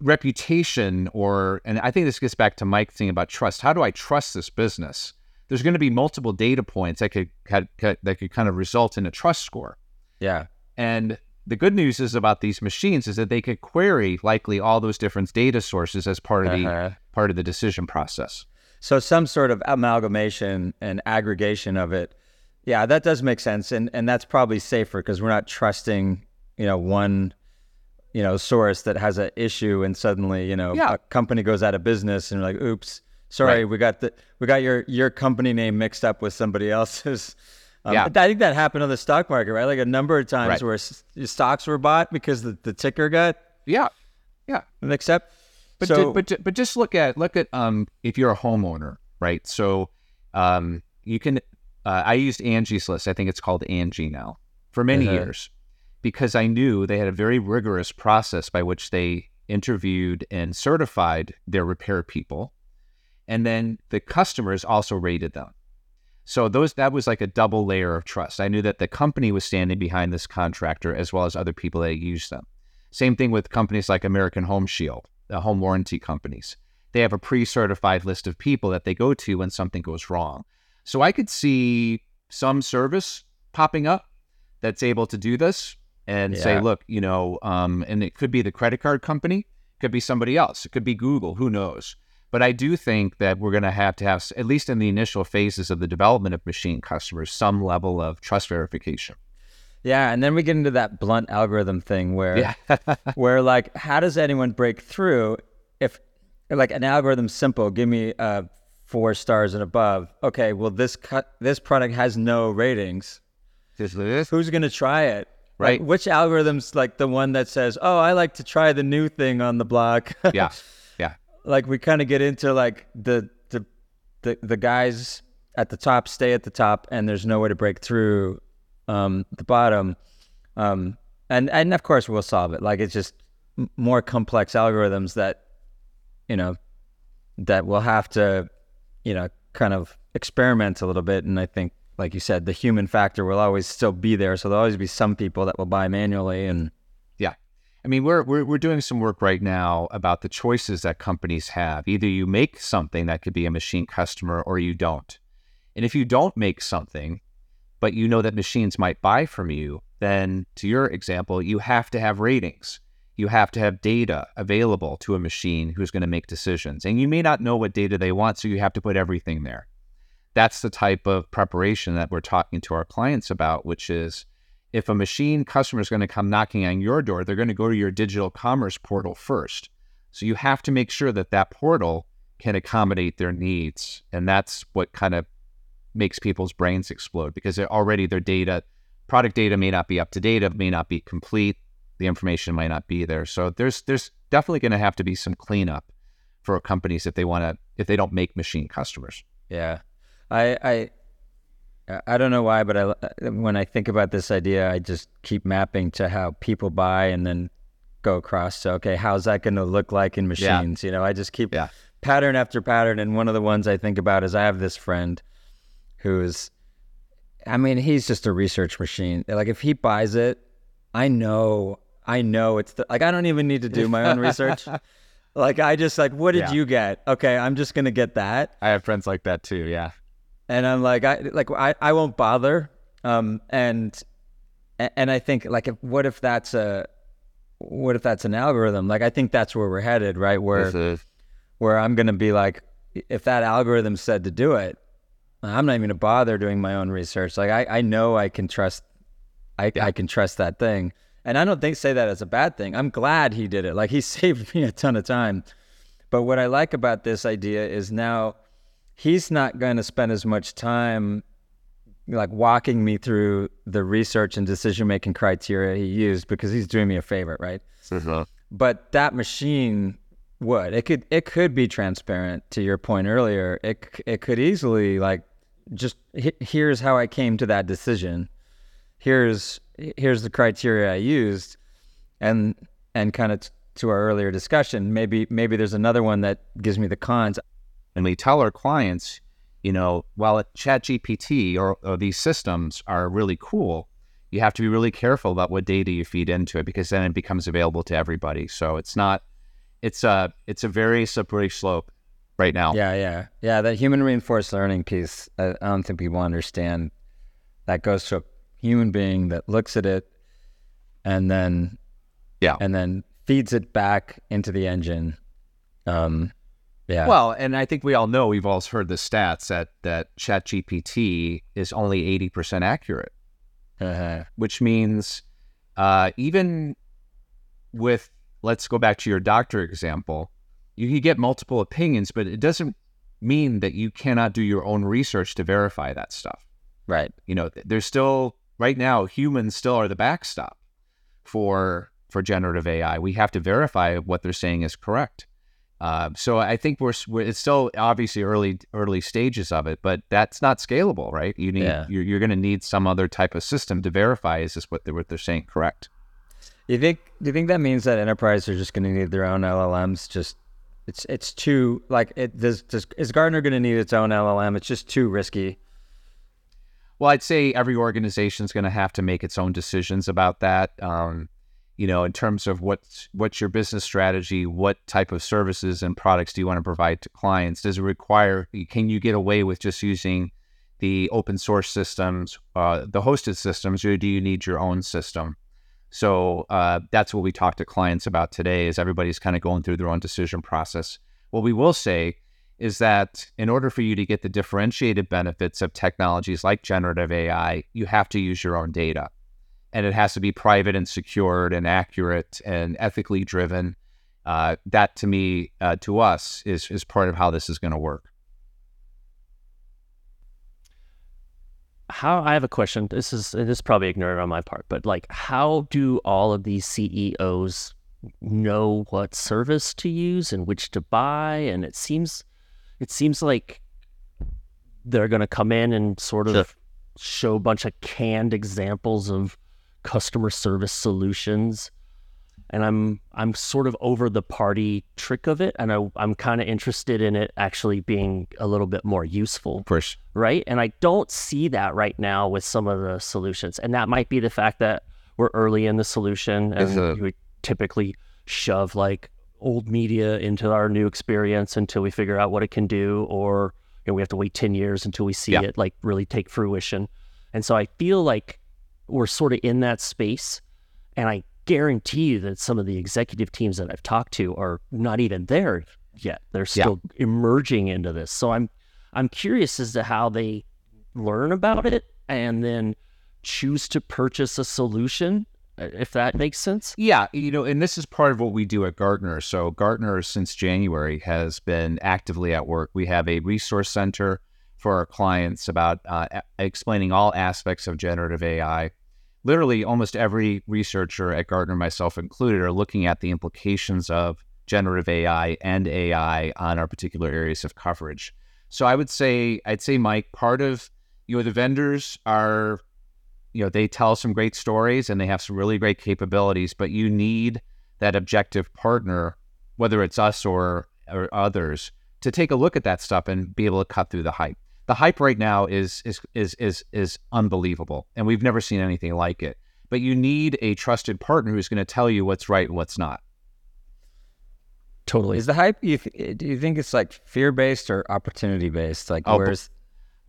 reputation or and I think this gets back to Mike's thing about trust. How do I trust this business? There's going to be multiple data points that could, could, could that could kind of result in a trust score. yeah, And the good news is about these machines is that they could query likely all those different data sources as part of the Uh-huh. part of the decision process. So some sort of amalgamation and aggregation of it. Yeah, that does make sense, and and that's probably safer because we're not trusting, you know, one, you know, source that has an issue and suddenly, you know, Yeah. a company goes out of business and you're like, oops, sorry, Right. we got the we got your your company name mixed up with somebody else's. Um, Yeah. I think that happened on the stock market, right? Like a number of times Right. where s- stocks were bought because the, the ticker got Yeah, yeah. mixed up. But so, but but just look at look at um if you're a homeowner, right? So um you can uh, I used Angie's List. I think it's called Angie now for many Uh-huh. years because I knew they had a very rigorous process by which they interviewed and certified their repair people, and then the customers also rated them. So those that was like a double layer of trust. I knew that the company was standing behind this contractor as well as other people that use them. Same thing with companies like American Home Shield, the home warranty companies. They have a pre-certified list of people that they go to when something goes wrong. So I could see some service popping up that's able to do this and say, look, you know, um, and it could be the credit card company, could be somebody else, it could be Google, who knows. But I do think that we're going to have to have, at least in the initial phases of the development of machine customers, some level of trust verification. yeah, and then we get into that blunt algorithm thing where Yeah. where like how does anyone break through if like an algorithm's simple give me uh four stars and above okay well this cut this product has no ratings who's going to try it Like, Right. which algorithm's like the one that says oh i like to try the new thing on the block yeah. Yeah. like we kind of get into like the the the the guys at the top stay at the top, and there's no way to break through um, the bottom. Um, and and of course we'll solve it. Like it's just more complex algorithms that you know that we'll have to you know kind of experiment a little bit. And I think, like you said, the human factor will always still be there. So there'll always be some people that will buy manually and yeah. I mean, we're, we're we're doing some work right now about the choices that companies have. Either you make something that could be a machine customer, or you don't. And if you don't make something, but you know that machines might buy from you, then to your example, you have to have ratings. You have to have data available to a machine who's going to make decisions. And you may not know what data they want, so you have to put everything there. That's the type of preparation that we're talking to our clients about, which is if a machine customer is going to come knocking on your door, they're going to go to your digital commerce portal first. So you have to make sure that that portal can accommodate their needs. And that's what kind of makes people's brains explode because already their data, product data may not be up to date, it may not be complete, the information might not be there. So there's there's definitely going to have to be some cleanup for companies if they want to if they don't make machine customers. Yeah, I I I don't know why, but I when I think about this idea, I just keep mapping to how people buy and then go across to okay, how's that going to look like in machines? Yeah. You know, I just keep yeah. pattern after pattern, and one of the ones I think about is I have this friend who's, I mean, he's just a research machine. Like if he buys it, I know, I know it's the, like I don't even need to do my own research. Like I just like, what did yeah. you get? Okay, I'm just gonna get that. I have friends like that too. Yeah, and I'm like, I like I, I won't bother. Um, and and I think like, if, what if that's a what if that's an algorithm? Like I think that's where we're headed, right? Where where I'm gonna be like, if that algorithm said to do it, I'm not even gonna bother doing my own research. Like I, I know I can trust I, yeah. I can trust that thing. And I don't think say that as a bad thing. I'm glad he did it. Like he saved me a ton of time. But what I like about this idea is now he's not going to spend as much time like walking me through the research and decision making criteria he used because he's doing me a favor, right? Mm-hmm. But that machine would it could it could be transparent to your point earlier. It it could easily like just here's how I came to that decision. Here's here's the criteria I used, and and kind of t- to our earlier discussion, maybe maybe there's another one that gives me the cons. And we tell our clients, you know, while ChatGPT or, or these systems are really cool, you have to be really careful about what data you feed into it because then it becomes available to everybody. So it's not, it's a it's a very slippery slope right now. Yeah, yeah, yeah. That human reinforced learning piece, I, I don't think people understand. That goes to a human being that looks at it, and then, yeah, and then feeds it back into the engine. Um, yeah. Well, and I think we all know we've all heard the stats that that ChatGPT is only eighty percent accurate, uh-huh. which means uh, even with let's go back to your doctor example you can get multiple opinions, but it doesn't mean that you cannot do your own research to verify that stuff. Right. You know, there's still right now humans still are the backstop for for generative AI. We have to verify what they're saying is correct. Uh, so I think we're, we're, it's still obviously early early stages of it, but that's not scalable, right? You need yeah. you're, you're going to need some other type of system to verify is this what they're what they're saying correct. You think do you think that means that enterprises are just going to need their own LLMs just it's it's too like it does, does is Gartner going to need its own LLM? It's just too risky. Well, I'd say every organization is going to have to make its own decisions about that. Um, you know, in terms of what's what's your business strategy, what type of services and products do you want to provide to clients? Does it require? Can you get away with just using the open source systems, uh, the hosted systems, or do you need your own system? So uh, that's what we talk to clients about today. Is everybody's kind of going through their own decision process. What we will say is that in order for you to get the differentiated benefits of technologies like generative AI, you have to use your own data, and it has to be private and secured and accurate and ethically driven. Uh, that to me, uh, to us, is is part of how this is going to work. how I have a question. This is this is probably ignorant on my part, but like, how do all of these CEOs know what service to use and which to buy and it seems it seems like they're going to come in and sort of Sure. show a bunch of canned examples of customer service solutions and I'm I'm sort of over the party trick of it and I, I'm kind of interested in it actually being a little bit more useful course. right? And I don't see that right now with some of the solutions. And that might be the fact that we're early in the solution and a- we typically shove like old media into our new experience until we figure out what it can do, or you know, we have to wait 10 years until we see Yeah. it like really take fruition. And so I feel like we're sort of in that space. And I guarantee you that some of the executive teams that I've talked to are not even there yet. They're Yeah. still emerging into this. So I'm I'm curious as to how they learn about it and then choose to purchase a solution, if that makes sense. Yeah, you know, and this is part of what we do at Gartner. So Gartner, since January, has been actively at work. We have a resource center for our clients about uh, explaining all aspects of generative AI. Literally, almost every researcher at Gartner, myself included, are looking at the implications of generative AI and AI on our particular areas of coverage. So I would say, I'd say, Mike, part of you know the vendors are you know they tell some great stories and they have some really great capabilities but you need that objective partner whether it's us or or others to take a look at that stuff and be able to cut through the hype the hype right now is is is is is unbelievable and we've never seen anything like it but you need a trusted partner who's going to tell you what's right and what's not Totally. Is the hype? You th- do you think it's like fear based or opportunity based? Like Oh, where's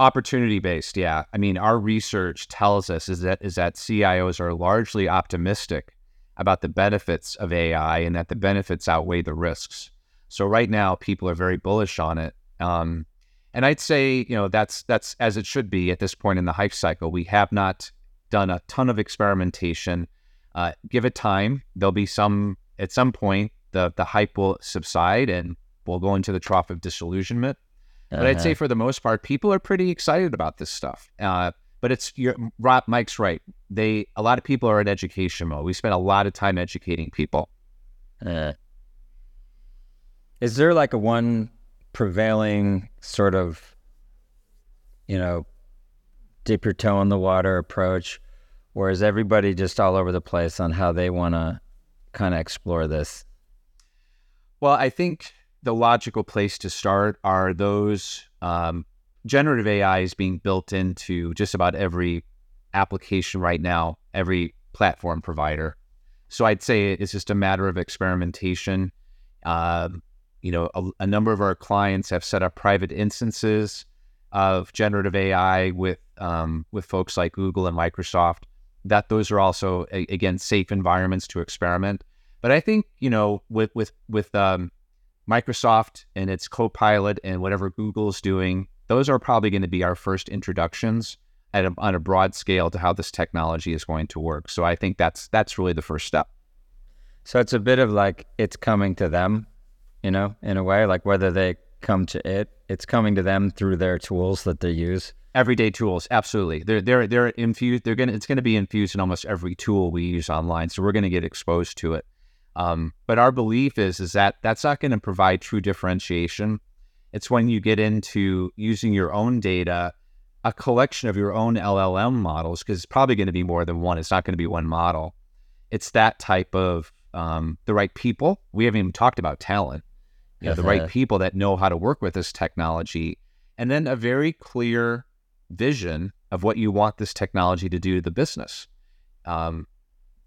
opportunity based yeah. I mean our research tells us is that is that cios are largely optimistic about the benefits of ai and that the benefits outweigh the risks. So right now people are very bullish on it. Um, and i'd say you know that's that's as it should be at this point in the hype cycle. We have not done a ton of experimentation. Uh, give it time. There'll be some at some point the the hype will subside and we'll go into the trough of disillusionment but I'd say for the most part, people are pretty excited about this stuff. Uh, but it's your Robb, Mike's right. They a lot of people are in education mode. We spend a lot of time educating people. Uh, is there like a one prevailing sort of, you know, dip your toe in the water approach, or is everybody just all over the place on how they want to kind of explore this? Well, I think the logical place to start are those um, generative AI is being built into just about every application right now, every platform provider. So I'd say it's just a matter of experimentation. Um, you know, a, a number of our clients have set up private instances of generative AI with um, with folks like Google and Microsoft. That those are also a, again safe environments to experiment. But I think you know with with with um, Microsoft and its Copilot and whatever Google's doing, those are probably going to be our first introductions at a, on a broad scale to how this technology is going to work. So I think that's that's really the first step. So it's a bit of like it's coming to them, you know, in a way, like whether they come to it, it's coming to them through their tools that they use. Everyday tools, absolutely. They're they're they're infused. They're gonna it's gonna be infused in almost every tool we use online. So we're gonna get exposed to it. Um, but our belief is is that that's not going to provide true differentiation. It's when you get into using your own data, a collection of your own LLM models, because it's probably going to be more than one. It's not going to be one model. It's that type of um, the right people. We haven't even talked about talent. You know, the right people that know how to work with this technology, and then a very clear vision of what you want this technology to do to the business. Um,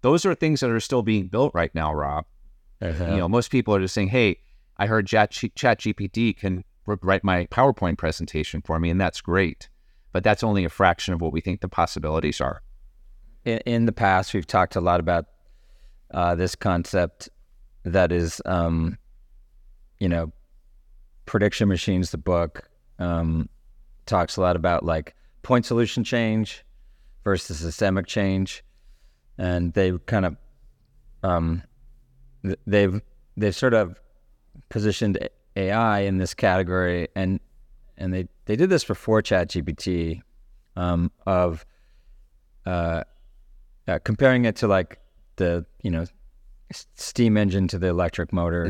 those are things that are still being built right now, Robb. You know, most people are just saying, "Hey, I heard Chat, Chat GPT can write my PowerPoint presentation for me, and that's great." But that's only a fraction of what we think the possibilities are. in, in the past, we've talked a lot about uh, this concept that is, um, you know, prediction machines. The book um, talks a lot about like point solution change versus systemic change, and they've kind of um, they've they've sort of positioned AI in this category, and and they they did this before ChatGPT um, of uh, uh, comparing it to like the you know steam engine to the electric motor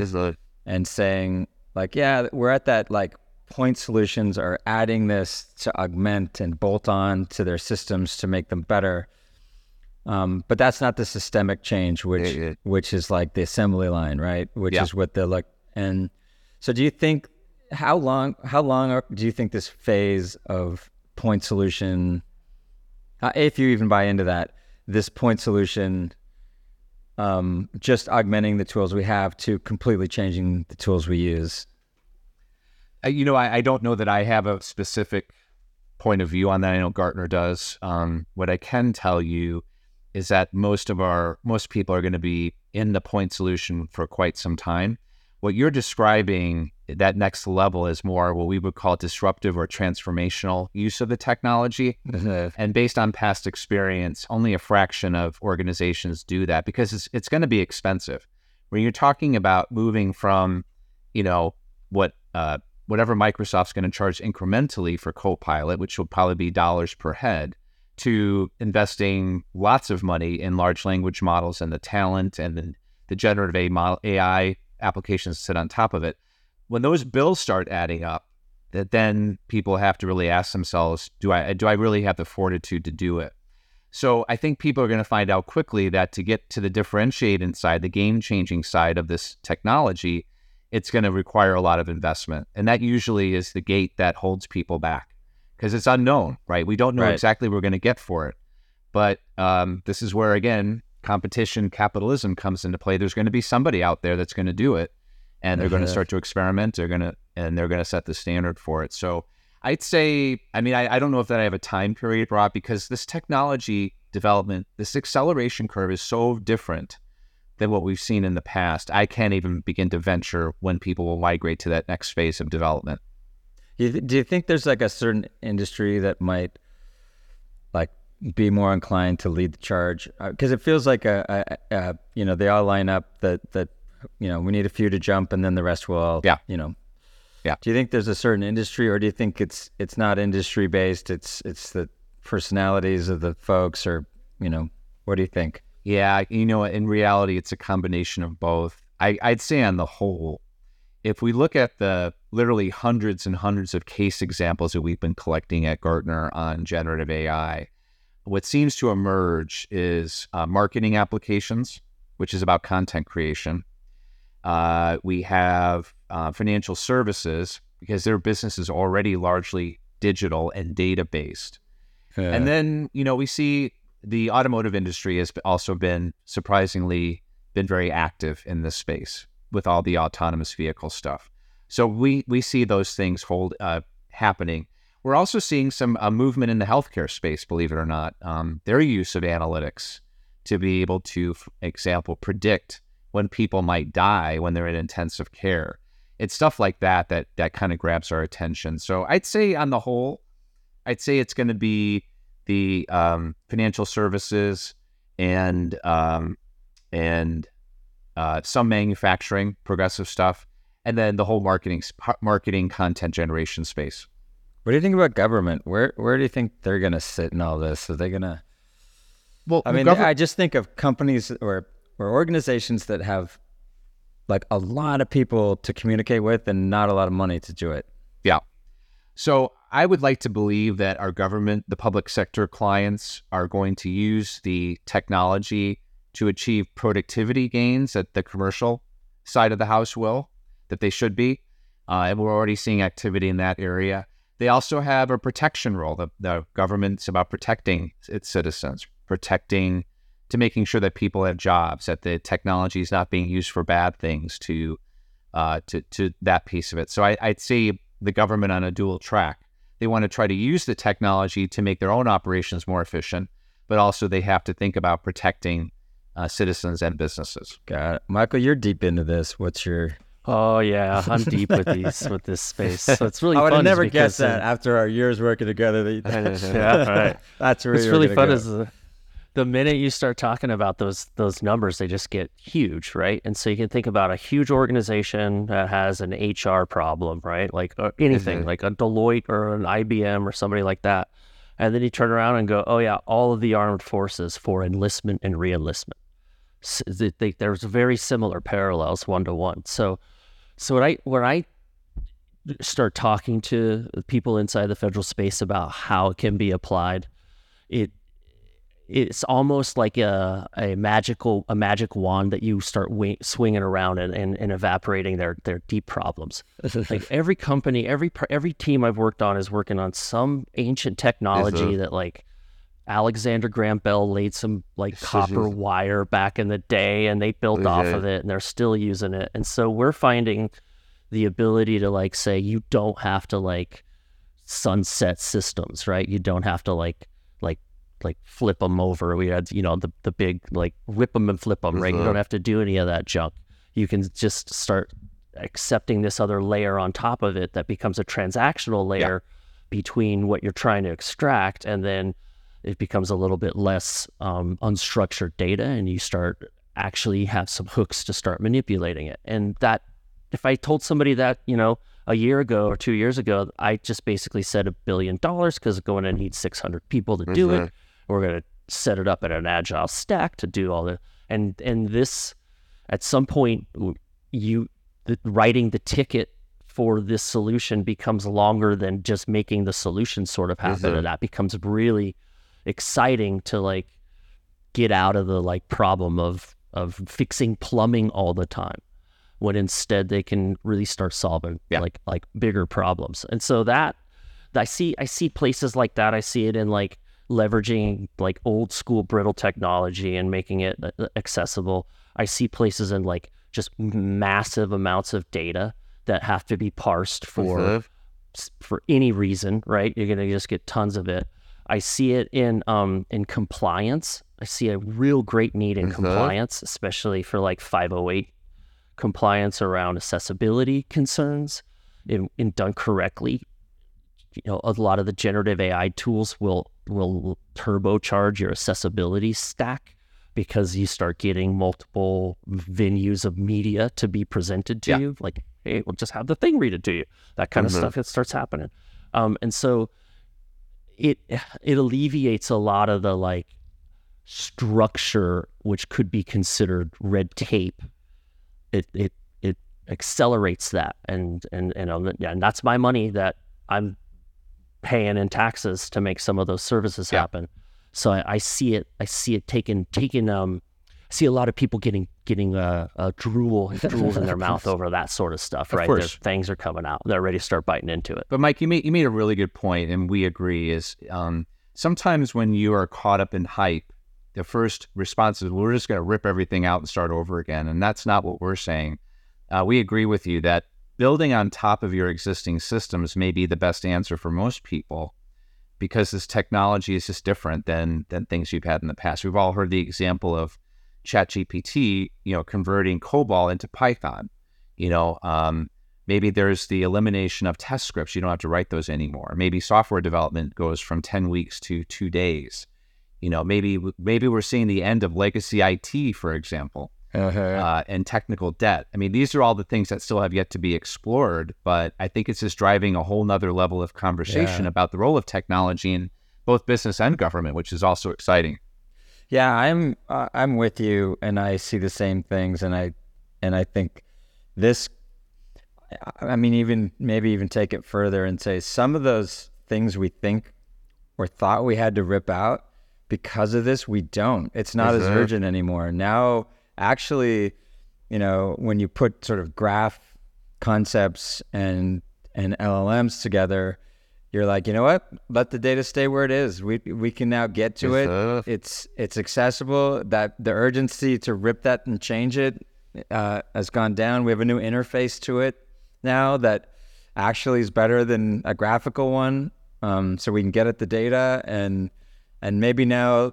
and saying like, yeah, we're at that like point solutions are adding this to augment and bolt on to their systems to make them better. Um, but that's not the systemic change, which Yeah, yeah. which is like the assembly line, right? Which Yeah. is what the like. And so, do you think how long how long are, do you think this phase of point solution, uh, if you even buy into that, this point solution, um, just augmenting the tools we have to completely changing the tools we use? Uh, you know, I, I don't know that I have a specific point of view on that. I know Gartner does. Um, what I can tell you is that most of our most people are going to be in the point solution for quite some time. What you're describing, that next level, is more what we would call disruptive or transformational use of the technology. And based on past experience, only a fraction of organizations do that because it's it's going to be expensive. When you're talking about moving from, you know, what uh, whatever Microsoft's going to charge incrementally for Copilot, which will probably be dollars per head, to investing lots of money in large language models and the talent and the, the generative AI, applications sit on top of it. When those bills start adding up, that then people have to really ask themselves, do I do I really have the fortitude to do it? So I think people are going to find out quickly that to get to the differentiating side, the game changing side of this technology, it's going to require a lot of investment. And that usually is the gate that holds people back because it's unknown, right? We don't know Right. exactly what we're going to get for it. But um, this is where, again, competition capitalism comes into play. There's going to be somebody out there that's going to do it and they're going to Mhm. start to experiment. They're going to, and they're going to set the standard for it. So I'd say, I mean, I, I don't know if that I have a time period, Robb, because this technology development, this acceleration curve is so different than what we've seen in the past. I can't even begin to venture when people will migrate to that next phase of development. You th- do you think there's like a certain industry that might like be more inclined to lead the charge? Uh, because it feels like a, a, a you know they all line up that that you know we need a few to jump and then the rest will all Yeah. you know Yeah. Do you think there's a certain industry or do you think it's it's not industry based? It's it's the personalities of the folks or you know what do you think? Yeah, you know, in reality, it's a combination of both. I, I'd say on the whole, if we look at the literally hundreds and hundreds of case examples that we've been collecting at Gartner on generative AI, what seems to emerge is uh, marketing applications, which is about content creation. Uh, we have uh, financial services because their business is already largely digital and data based. And then, you know, we see the automotive industry has also been surprisingly been very active in this space with all the autonomous vehicle stuff. So we we see those things hold uh, happening. We're also seeing some uh, movement in the healthcare space, believe it or not. Um, their use of analytics to be able to, for example, predict when people might die when they're in intensive care. It's stuff like that that that kind of grabs our attention. So I'd say on the whole, I'd say it's going to be the um, financial services and um, and uh, some manufacturing, progressive stuff, and then the whole marketing marketing content generation space. What do you think about government? Where where do you think they're gonna sit in all this? Are they gonna? Well, I mean, I just think of companies or or organizations that have like a lot of people to communicate with and not a lot of money to do it. Yeah. So I would like to believe that our government, the public sector clients are going to use the technology to achieve productivity gains that the commercial side of the house will, that they should be. Uh, and we're already seeing activity in that area. They also have a protection role. The, the government's about protecting its citizens, protecting to making sure that people have jobs, that the technology is not being used for bad things to uh, to to that piece of it. So I, I'd say the government on a dual track. They want to try to use the technology to make their own operations more efficient, but also they have to think about protecting uh, citizens and businesses. Got it. Michael, you're deep into this. What's your? Oh yeah, I'm deep with these with this space. So it's really I would fun. have never is guessed that after our years working together. That you, Yeah, right. That's where It's really gonna fun. go. Is the, the minute you start talking about those those numbers, they just get huge, right? And so you can think about a huge organization that has an HR problem, right? Like uh, anything, Mhm. like a Deloitte or an IBM or somebody like that. And then you turn around and go, oh yeah, all of the armed forces for enlistment and reenlistment. They, there's very similar parallels one to one. So, so when I when I start talking to people inside the federal space about how it can be applied, it it's almost like a, a magical a magic wand that you start wing, swinging around and, and, and, evaporating their their deep problems. like every company, every every team I've worked on is working on some ancient technology that like Alexander Graham Bell laid some like copper wire back in the day, and they built okay. off of it, and they're still using it. And so we're finding the ability to like say you don't have to like sunset systems, right? You don't have to like like like flip them over. We had you know the the big like rip them and flip them, right? You don't have to do any of that junk. You can just start accepting this other layer on top of it that becomes a transactional layer yeah. between what you're trying to extract, and then it becomes a little bit less um, unstructured data, and you start actually have some hooks to start manipulating it, and that if I told somebody that, you know, a year ago or two years ago, I just basically said a billion dollars because we're going to need 600 people to do mm-hmm. it. We're going to set it up in an agile stack to do all the, and, and this, at some point, you, the, writing the ticket for this solution becomes longer than just making the solution sort of happen. Mm-hmm. And that becomes really exciting to like get out of the like problem of, of fixing plumbing all the time when instead they can really start solving yeah. like like bigger problems. And so that I see I see places like that. I see it in like leveraging like old school brittle technology and making it uh, uh, accessible. I see places in like just massive amounts of data that have to be parsed for mm-hmm. for any reason, right? You're gonna just get tons of it. I see it in um in compliance. I see a real great need in mm-hmm. compliance, especially for like 508 compliance around accessibility concerns in, in done correctly. You know, a lot of the generative AI tools will will turbocharge your accessibility stack because you start getting multiple venues of media to be presented to yeah. you. Like, hey, we'll just have the thing read it to you. That kind mm-hmm. of stuff. It starts happening, um, and so it it alleviates a lot of the like structure which could be considered red tape it it it accelerates that, and and and, um, and that's my money that I'm paying in taxes to make some of those services yeah. happen. So I, I, see it. I see it taking taking um. See a lot of people getting getting a, a drool drools in their mouth over that sort of stuff. Right, their things are coming out. They're ready to start biting into it. But Mike, you made you made a really good point, and we agree. Is um, sometimes when you are caught up in hype, the first response is we're just going to rip everything out and start over again. And that's not what we're saying. Uh, we agree with you that building on top of your existing systems may be the best answer for most people because this technology is just different than than things you've had in the past. We've all heard the example of ChatGPT, you know, converting COBOL into Python. You know, um, maybe there's the elimination of test scripts. You don't have to write those anymore. Maybe software development goes from 10 weeks to two days. You know, maybe maybe we're seeing the end of legacy IT, for example, uh-huh. uh, and technical debt. I mean, these are all the things that still have yet to be explored. But I think it's just driving a whole nother level of conversation yeah. about the role of technology in both business and government, which is also exciting. Yeah, I'm uh, I'm with you, and I see the same things, and I and I think this. I mean, even maybe even take it further and say some of those things we think or thought we had to rip out because of this, we don't. It's not as urgent anymore. Now, actually, you know, when you put sort of graph concepts and and LLMs together, you're like, you know what? Let the data stay where it is. We we can now get to it. It's it's accessible. That the urgency to rip that and change it uh, has gone down. We have a new interface to it now that actually is better than a graphical one. Um, so we can get at the data and and maybe now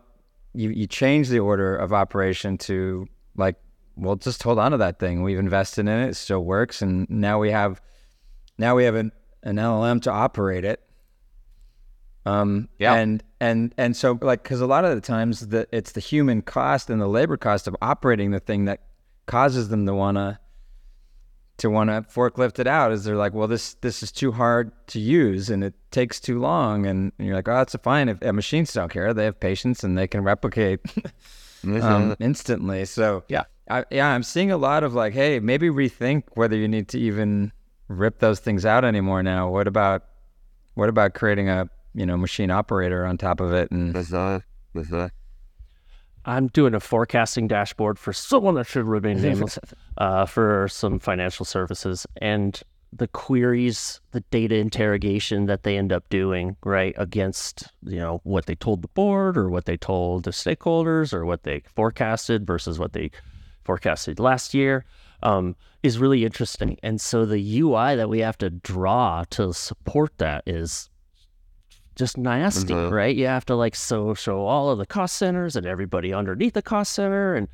you you change the order of operation to like well just hold on to that thing we've invested in it it still works and now we have now we have an, an llm to operate it um yeah and and and so like because a lot of the times that it's the human cost and the labor cost of operating the thing that causes them to want to to forklift it out is they're like, well, this this is too hard to use and it takes too long, and, and you're like, oh, that's fine. If, if machines don't care, they have patience and they can replicate um, instantly. So Yeah. I, yeah, I'm seeing a lot of like, hey, maybe rethink whether you need to even rip those things out anymore. Now, what about what about creating a you know machine operator on top of it? And I'm doing a forecasting dashboard for someone that should remain nameless uh, for some financial services. And the queries, the data interrogation that they end up doing, right, against, you know, what they told the board or what they told the stakeholders or what they forecasted versus what they forecasted last year um, is really interesting. And so the UI that we have to draw to support that is just nasty, mm-hmm. right? You have to like so show all of the cost centers and everybody underneath the cost center and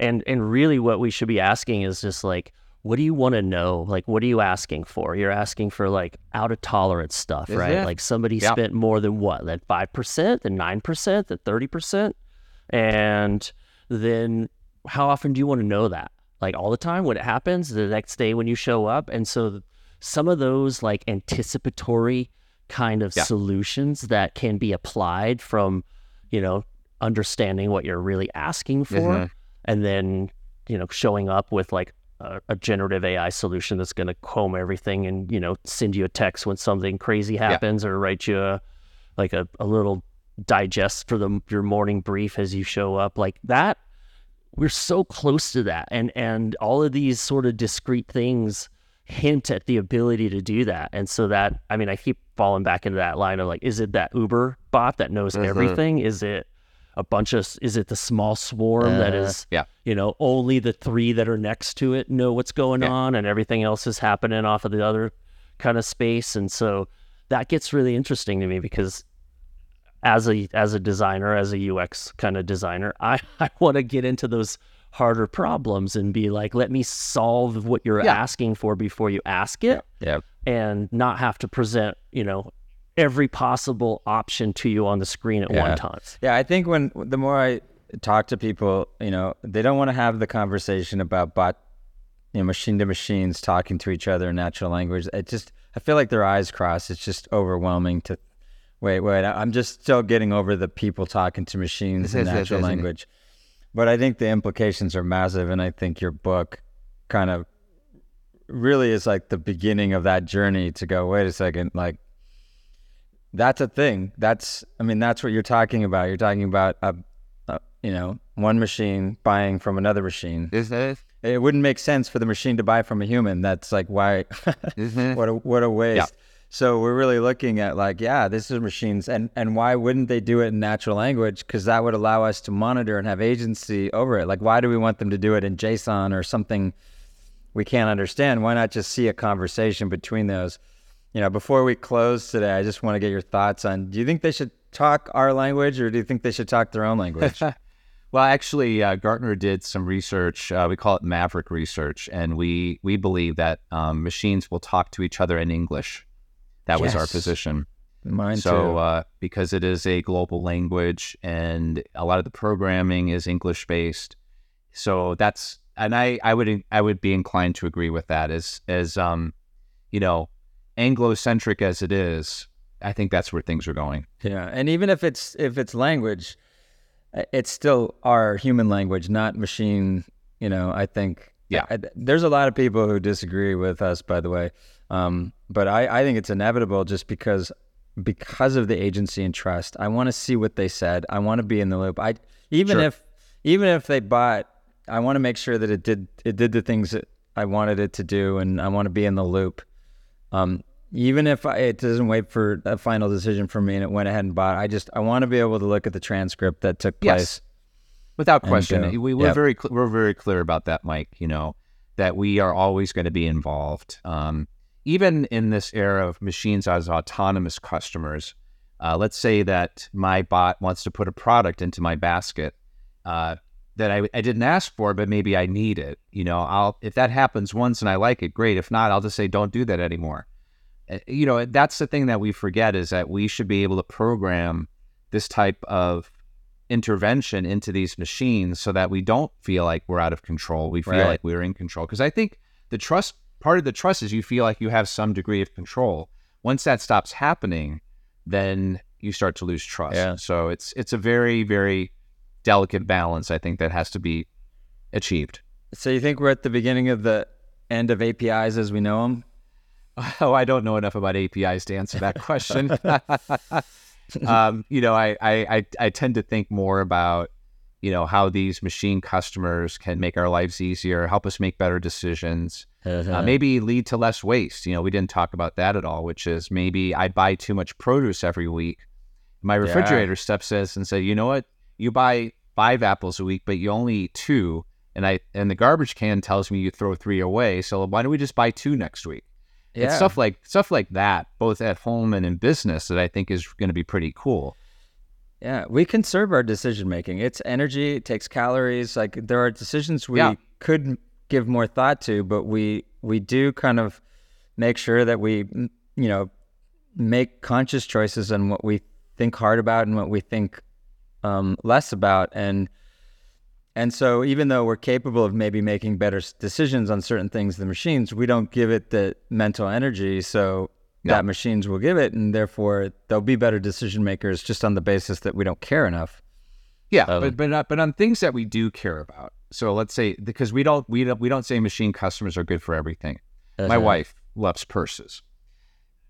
and and really what we should be asking is just like what do you want to know? Like what are you asking for? You're asking for like out of tolerance stuff, Is right? it? Like somebody spent more than what? Than 5%, than 9%, than 30%? And then how often do you want to know that? Like all the time when it happens, the next day when you show up. And so some of those like anticipatory kind of Yeah. solutions that can be applied from, you know, understanding what you're really asking for Mhm. and then, you know, showing up with like a, a generative AI solution that's going to comb everything and, you know, send you a text when something crazy happens or write you a, like a, a little digest for the your morning brief as you show up like that we're so close to that and and all of these sort of discrete things hint at the ability to do that and so that i mean i keep falling back into that line of like is it that uber bot that knows Mhm. everything is it a bunch of is it the small swarm that Uh, is yeah. you know only the three that are next to it know what's going Yeah. on and everything else is happening off of the other kind of space and so that gets really interesting to me because as a as a designer, as a UX kind of designer, I, I want to get into those harder problems and be like, let me solve what you're Yeah. asking for before you ask it, yeah, and not have to present, you know, every possible option to you on the screen at Yeah. one time. yeah. I think when the more I talk to people, you know, they don't want to have the conversation about bot, you know, machine to machines talking to each other in natural language. It just, I feel like their eyes cross. It's just overwhelming to. Wait, wait. I- I'm just still getting over the people talking to machines in Yes, yes, natural language. yes. But I think the implications are massive, and I think your book kind of really is like the beginning of that journey to go. Wait a second, like that's a thing. That's, I mean, that's what you're talking about. You're talking about a, a you know, one machine buying from another machine. Is that It wouldn't make sense for the machine to buy from a human. That's like why, what a what a waste. Yeah. So we're really looking at like, yeah, this is machines, and and why wouldn't they do it in natural language? Because that would allow us to monitor and have agency over it. Like, why do we want them to do it in JSON or something we can't understand? Why not just see a conversation between those? You know, before we close today, I just want to get your thoughts on: Do you think they should talk our language, or do you think they should talk their own language? Well, actually, uh, Gartner did some research. Uh, we call it Maverick research, and we we believe that um, machines will talk to each other in English. That was our position. Mine so, too. uh, because it is a global language, and a lot of the programming is English based, so that's and I I would I would be inclined to agree with that. As as um, you know, Anglo-centric as it is, I think that's where things are going. Yeah, and even if it's if it's language, it's still our human language, not machine. You know, I think. Yeah. I, there's a lot of people who disagree with us, by the way, um, but I, I think it's inevitable just because because of the agency and trust. I want to see what they said. I want to be in the loop. I even Sure. if even if they bought, I want to make sure that it did it did the things that I wanted it to do, and I want to be in the loop. Um, even if I, it doesn't wait for a final decision from me and it went ahead and bought, I just I want to be able to look at the transcript that took Yes. place. Without question, uh, we, we're yep. very cl- we're very clear about that, Mike. You know that we are always going to be involved, um, even in this era of machines as autonomous customers. Uh, let's say that my bot wants to put a product into my basket uh, that I, I didn't ask for, but maybe I need it. You know, I'll if that happens once and I like it, great. If not, I'll just say don't do that anymore. Uh, You know, that's the thing that we forget is that we should be able to program this type of intervention into these machines so that we don't feel like we're out of control. We feel Right. like we're in control. Because I think the trust part of the trust is you feel like you have some degree of control. Once that stops happening, then you start to lose trust. Yeah. So it's it's a very very delicate balance I think that has to be achieved. So you think we're at the beginning of the end of APIs as we know them? Oh, I don't know enough about APIs to answer that question. um, you know, I, I I tend to think more about you know how these machine customers can make our lives easier, help us make better decisions, uh, maybe lead to less waste. You know, we didn't talk about that at all, which is maybe I buy too much produce every week. My refrigerator yeah. steps in and says, you know what, you buy five apples a week, but you only eat two, and I and the garbage can tells me you throw three away. So why don't we just buy two next week? Yeah. It's stuff like stuff like that, both at home and in business, that I think is going to be pretty cool. Yeah, we conserve our decision making. It's energy, it takes calories. Like there are decisions we yeah. could give more thought to, but we we do kind of make sure that we you know make conscious choices on what we think hard about and what we think um, less about and and so even though we're capable of maybe making better decisions on certain things than machines, we don't give it the mental energy so that machines will give it and therefore they'll be better decision makers just on the basis that we don't care enough. Yeah, um, but but not, but on things that we do care about. So let's say because we don't we don't we don't say machine customers are good for everything. Uh-huh. My wife loves purses.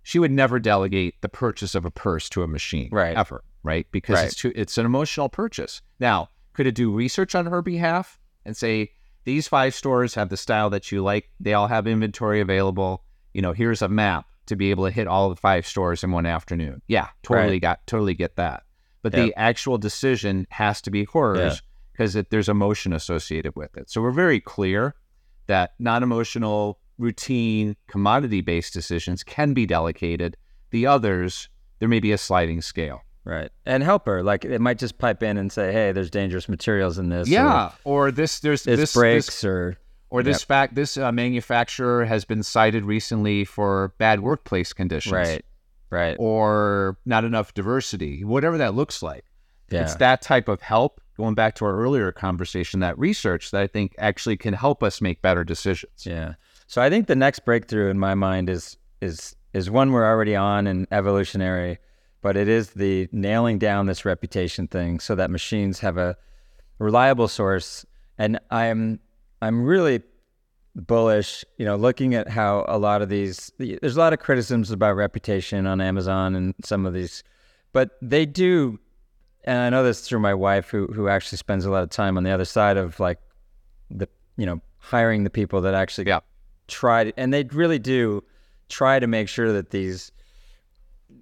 She would never delegate the purchase of a purse to a machine, right? Ever, right? Because right. it's too, it's an emotional purchase. Now, could it do research on her behalf and say, these five stores have the style that you like. They all have inventory available. You know, here's a map to be able to hit all the five stores in one afternoon. Yeah, totally right. got totally get that. But yep. the actual decision has to be horrors because yeah. there's emotion associated with it. So we're very clear that non-emotional, routine, commodity-based decisions can be delegated. The others, there may be a sliding scale. Right. And helper. Like it might just pipe in and say, "Hey, there's dangerous materials in this." Yeah. Or, or this there's this breaks this, or or this yep. fact this uh, manufacturer has been cited recently for bad workplace conditions. Right. Right. Or not enough diversity. Whatever that looks like. Yeah. It's that type of help going back to our earlier conversation that research that I think actually can help us make better decisions. Yeah. So I think the next breakthrough in my mind is is is one we're already on in evolutionary but it is the nailing down this reputation thing so that machines have a reliable source. And I'm I'm really bullish, you know, looking at how a lot of these there's a lot of criticisms about reputation on Amazon and some of these, but they do and I know this through my wife who who actually spends a lot of time on the other side of like the you know, hiring the people that actually yeah. try and they really do try to make sure that these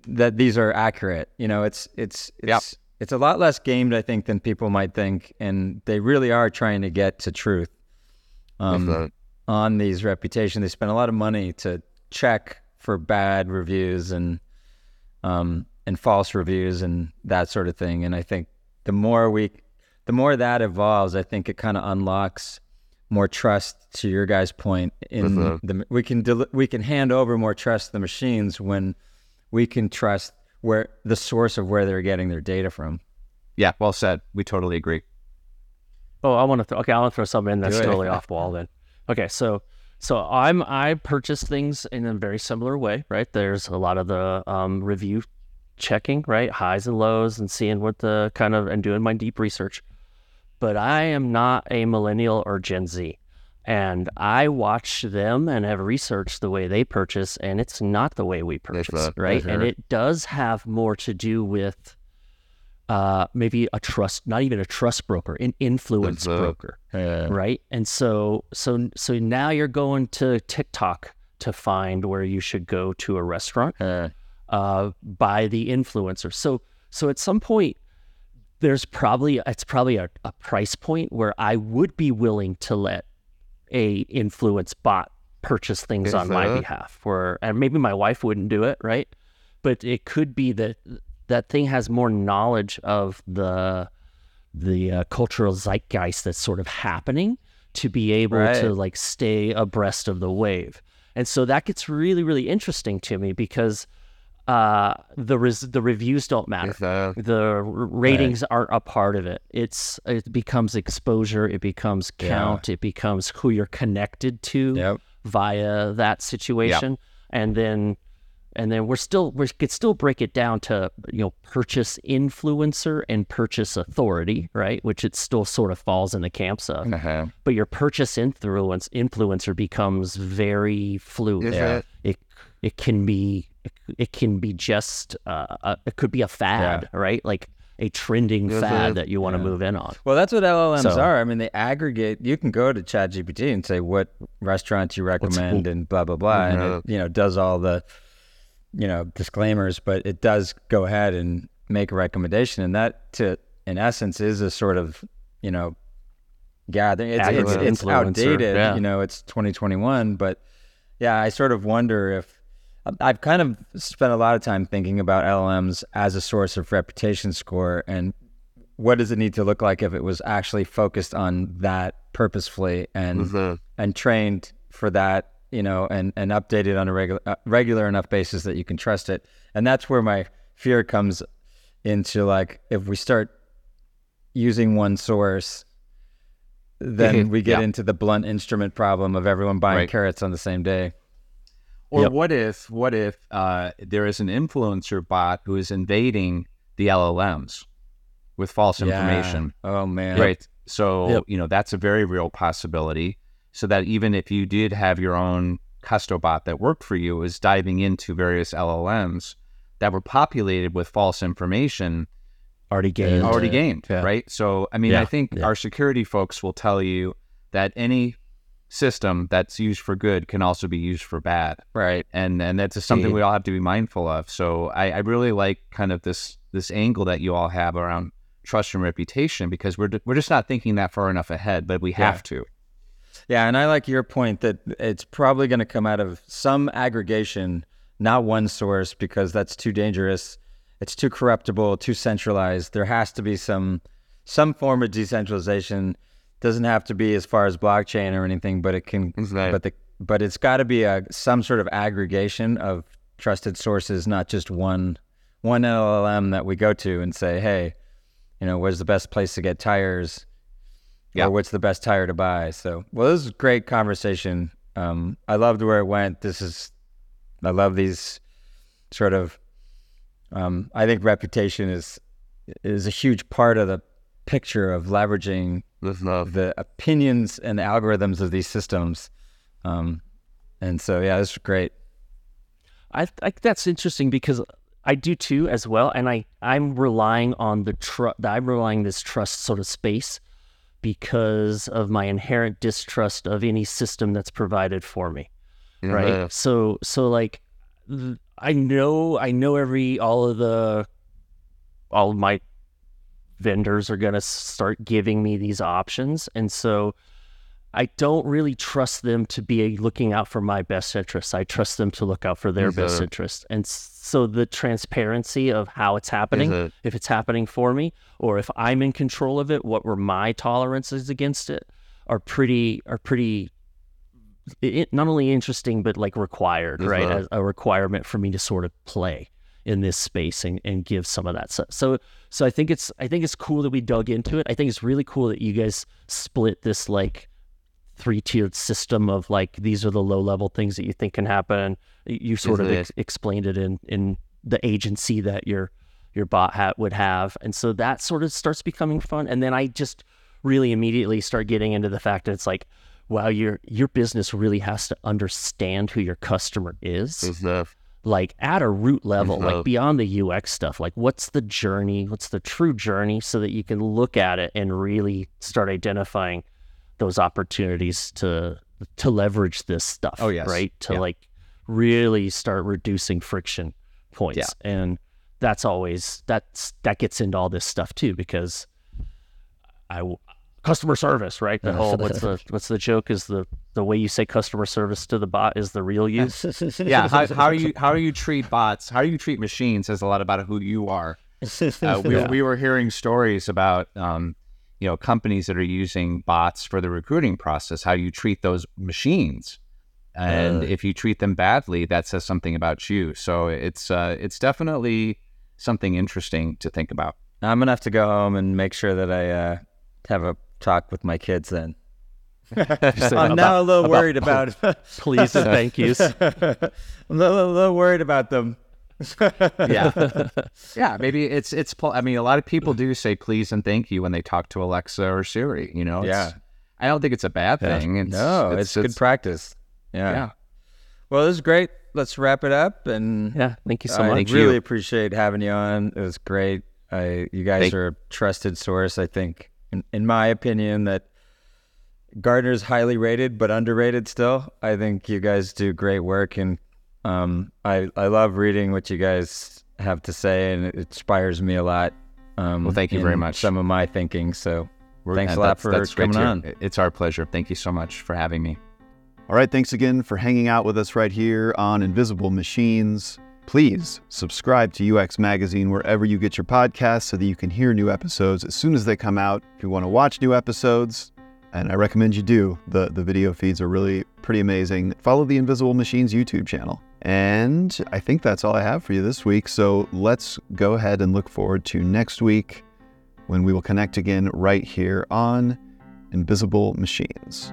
that these are accurate. You know, it's it's it's yep. it's a lot less gamed, I think, than people might think, and they really are trying to get to truth um, on these reputations. They spend a lot of money to check for bad reviews and um, and false reviews and that sort of thing. And I think the more we, the more that evolves, I think it kind of unlocks more trust. To your guys' point, in the we can del- we can hand over more trust to the machines when we can trust where the source of where they're getting their data from. Yeah, well said. We totally agree. Oh, I want to. Th- okay, I want to throw something in that's totally off wall. Then, okay, so so I'm I purchase things in a very similar way, right? There's a lot of the um, review checking, right, highs and lows, and seeing what the kind of and doing my deep research. But I am not a millennial or Gen Z. And I watch them and have researched the way they purchase, and it's not the way we purchase, right? And it does have more to do with uh, maybe a trust, not even a trust broker, an influence broker, yeah. right? And so, so, so now you're going to TikTok to find where you should go to a restaurant yeah. uh, by the influencer. So, so at some point, there's probably it's probably a, a price point where I would be willing to let a influence bot purchase things on my behalf or and maybe my wife wouldn't do it right but it could be that that thing has more knowledge of the the uh, cultural zeitgeist that's sort of happening to be able right. to like stay abreast of the wave and so that gets really really interesting to me because uh, the res- the reviews don't matter. Uh, the ratings right. aren't a part of it. It's it becomes exposure. It becomes count. Yeah. It becomes who you're connected to yep. via that situation, yep. and then and then we're still we could still break it down to you know purchase influencer and purchase authority right which it still sort of falls in the camps of Uh-huh. but your purchase influence influencer becomes very fluid Is it? it it can be it can be just uh, a, it could be a fad right like a trending Is fad it? that you want to Yeah. move in on Well, that's what LLMs So- are. I mean, they aggregate. You can go to ChatGPT and say what restaurants you recommend and blah blah blah, and it you know does all the you know disclaimers, but it does go ahead and make a recommendation, and that to in essence is a sort of you know gathering. It's it's, it's outdated. yeah. You know, it's 2021, but yeah, I sort of wonder if. Um, I've kind of spent a lot of time thinking about LLMs as a source of reputation score and what does it need to look like if it was actually focused on that purposefully and mm-hmm. and trained for that you know and and updated on a regular uh, regular enough basis that you can trust it and that's where my fear comes into like if we start using one source then we get Yeah. into the blunt instrument problem of everyone buying Right. carrots on the same day Or Yep. what if what if uh, there is an influencer bot who is invading the LLMs with false information? Yeah. oh man Right. So, Yep. you know, that's a very real possibility. So that even if you did have your own custobot that worked for you, is diving into various LLMs that were populated with false information already gained already gained, Yeah. right? So, I mean, Yeah, I think yeah. our security folks will tell you that any system that's used for good can also be used for bad right and and that's just something Yeah. we all have to be mindful of. So I, I really like kind of this this angle that you all have around trust and reputation because we're we're just not thinking that far enough ahead, but we have to. Yeah, and I like your point that it's probably going to come out of some aggregation, not one source, because that's too dangerous. It's too corruptible, too centralized. There has to be some some form of decentralization. Doesn't have to be as far as blockchain or anything, but it can. Right. But the but it's got to be a some sort of aggregation of trusted sources, not just one one LLM that we go to and say, hey, you know, where's the best place to get tires? Yeah. Or what's the best tire to buy? So, well, this is a great conversation. Um, I loved where it went. This is, I love these sort of. Um, I think reputation is is a huge part of the picture of leveraging the opinions and the algorithms of these systems. Um, and so, yeah, this is great. I think that's interesting because I do too as well, and I I'm relying on the trust. I'm relying this trust sort of space because of my inherent distrust of any system that's provided for me. Right. So so like I know I know every all of the all of my vendors are going to start giving me these options and so I don't really trust them to be looking out for my best interests. I trust them to look out for their best interests. And so the transparency of how it's happening, it- if it's happening for me, or if I'm in control of it, what were my tolerances against it, are pretty are pretty i not only interesting but like required, right? As a requirement for me to sort of play in this space and, and give some of that stuff. So so I think it's I think it's cool that we dug into it. I think it's really cool that you guys split this like three tiered system of like these are the low level things that you think can happen. You sort of Isn't ex- explained it in in the agency that your your bot hat would have, and so that sort of starts becoming fun. And then I just really immediately start getting into the fact that it's like, wow, your your business really has to understand who your customer is like at a root level, like Mhm. beyond the UX stuff, like what's the journey, what's the true journey so that you can look at it and really start identifying those opportunities to to leverage this stuff. Oh, yes. Right. To Yeah. like really start reducing friction points. Yeah. And that's always that's that gets into all this stuff too, because I customer service, right? The whole what's the what's the joke is the the way you say customer service to the bot is the real you. yeah. How, how you how you treat bots, how do you treat machines says a lot about who you are. Uh, we, Yeah. we were hearing stories about um, you know companies that are using bots for the recruiting process. How you treat those machines, and Uh. if you treat them badly, that says something about you. So it's uh, it's definitely something interesting to think about. I'm gonna have to go home and make sure that I uh, have a talk with my kids then. I'm now a little worried about. please and thank yous. I'm a little, a little worried about them. yeah, yeah. Maybe it's it's. I mean, a lot of people do say please and thank you when they talk to Alexa or Siri. You know, It's- Yeah. I don't think it's a bad thing. It's, no, it's, good practice. Yeah. Yeah. Well, this is great. Let's wrap it up. And Yeah, thank you so I much. I really you. appreciate having you on. It was great. I, you guys Thank- are a trusted source. I think, in, in my opinion, that Gartner's highly rated but underrated still. I think you guys do great work, and um, I I love reading what you guys have to say, and it inspires me a lot. Um, Well, thank you very much. Some of my thinking. So We're- thanks a lot for that's coming on. It's our pleasure. Thank you so much for having me. All right, thanks again for hanging out with us right here on Invisible Machines. Please subscribe to UX Magazine wherever you get your podcasts so that you can hear new episodes as soon as they come out. If you want to watch new episodes, and I recommend you do, the, the video feeds are really pretty amazing. Follow the Invisible Machines YouTube channel. And I think that's all I have for you this week. So let's go ahead and look forward to next week when we will connect again right here on Invisible Machines.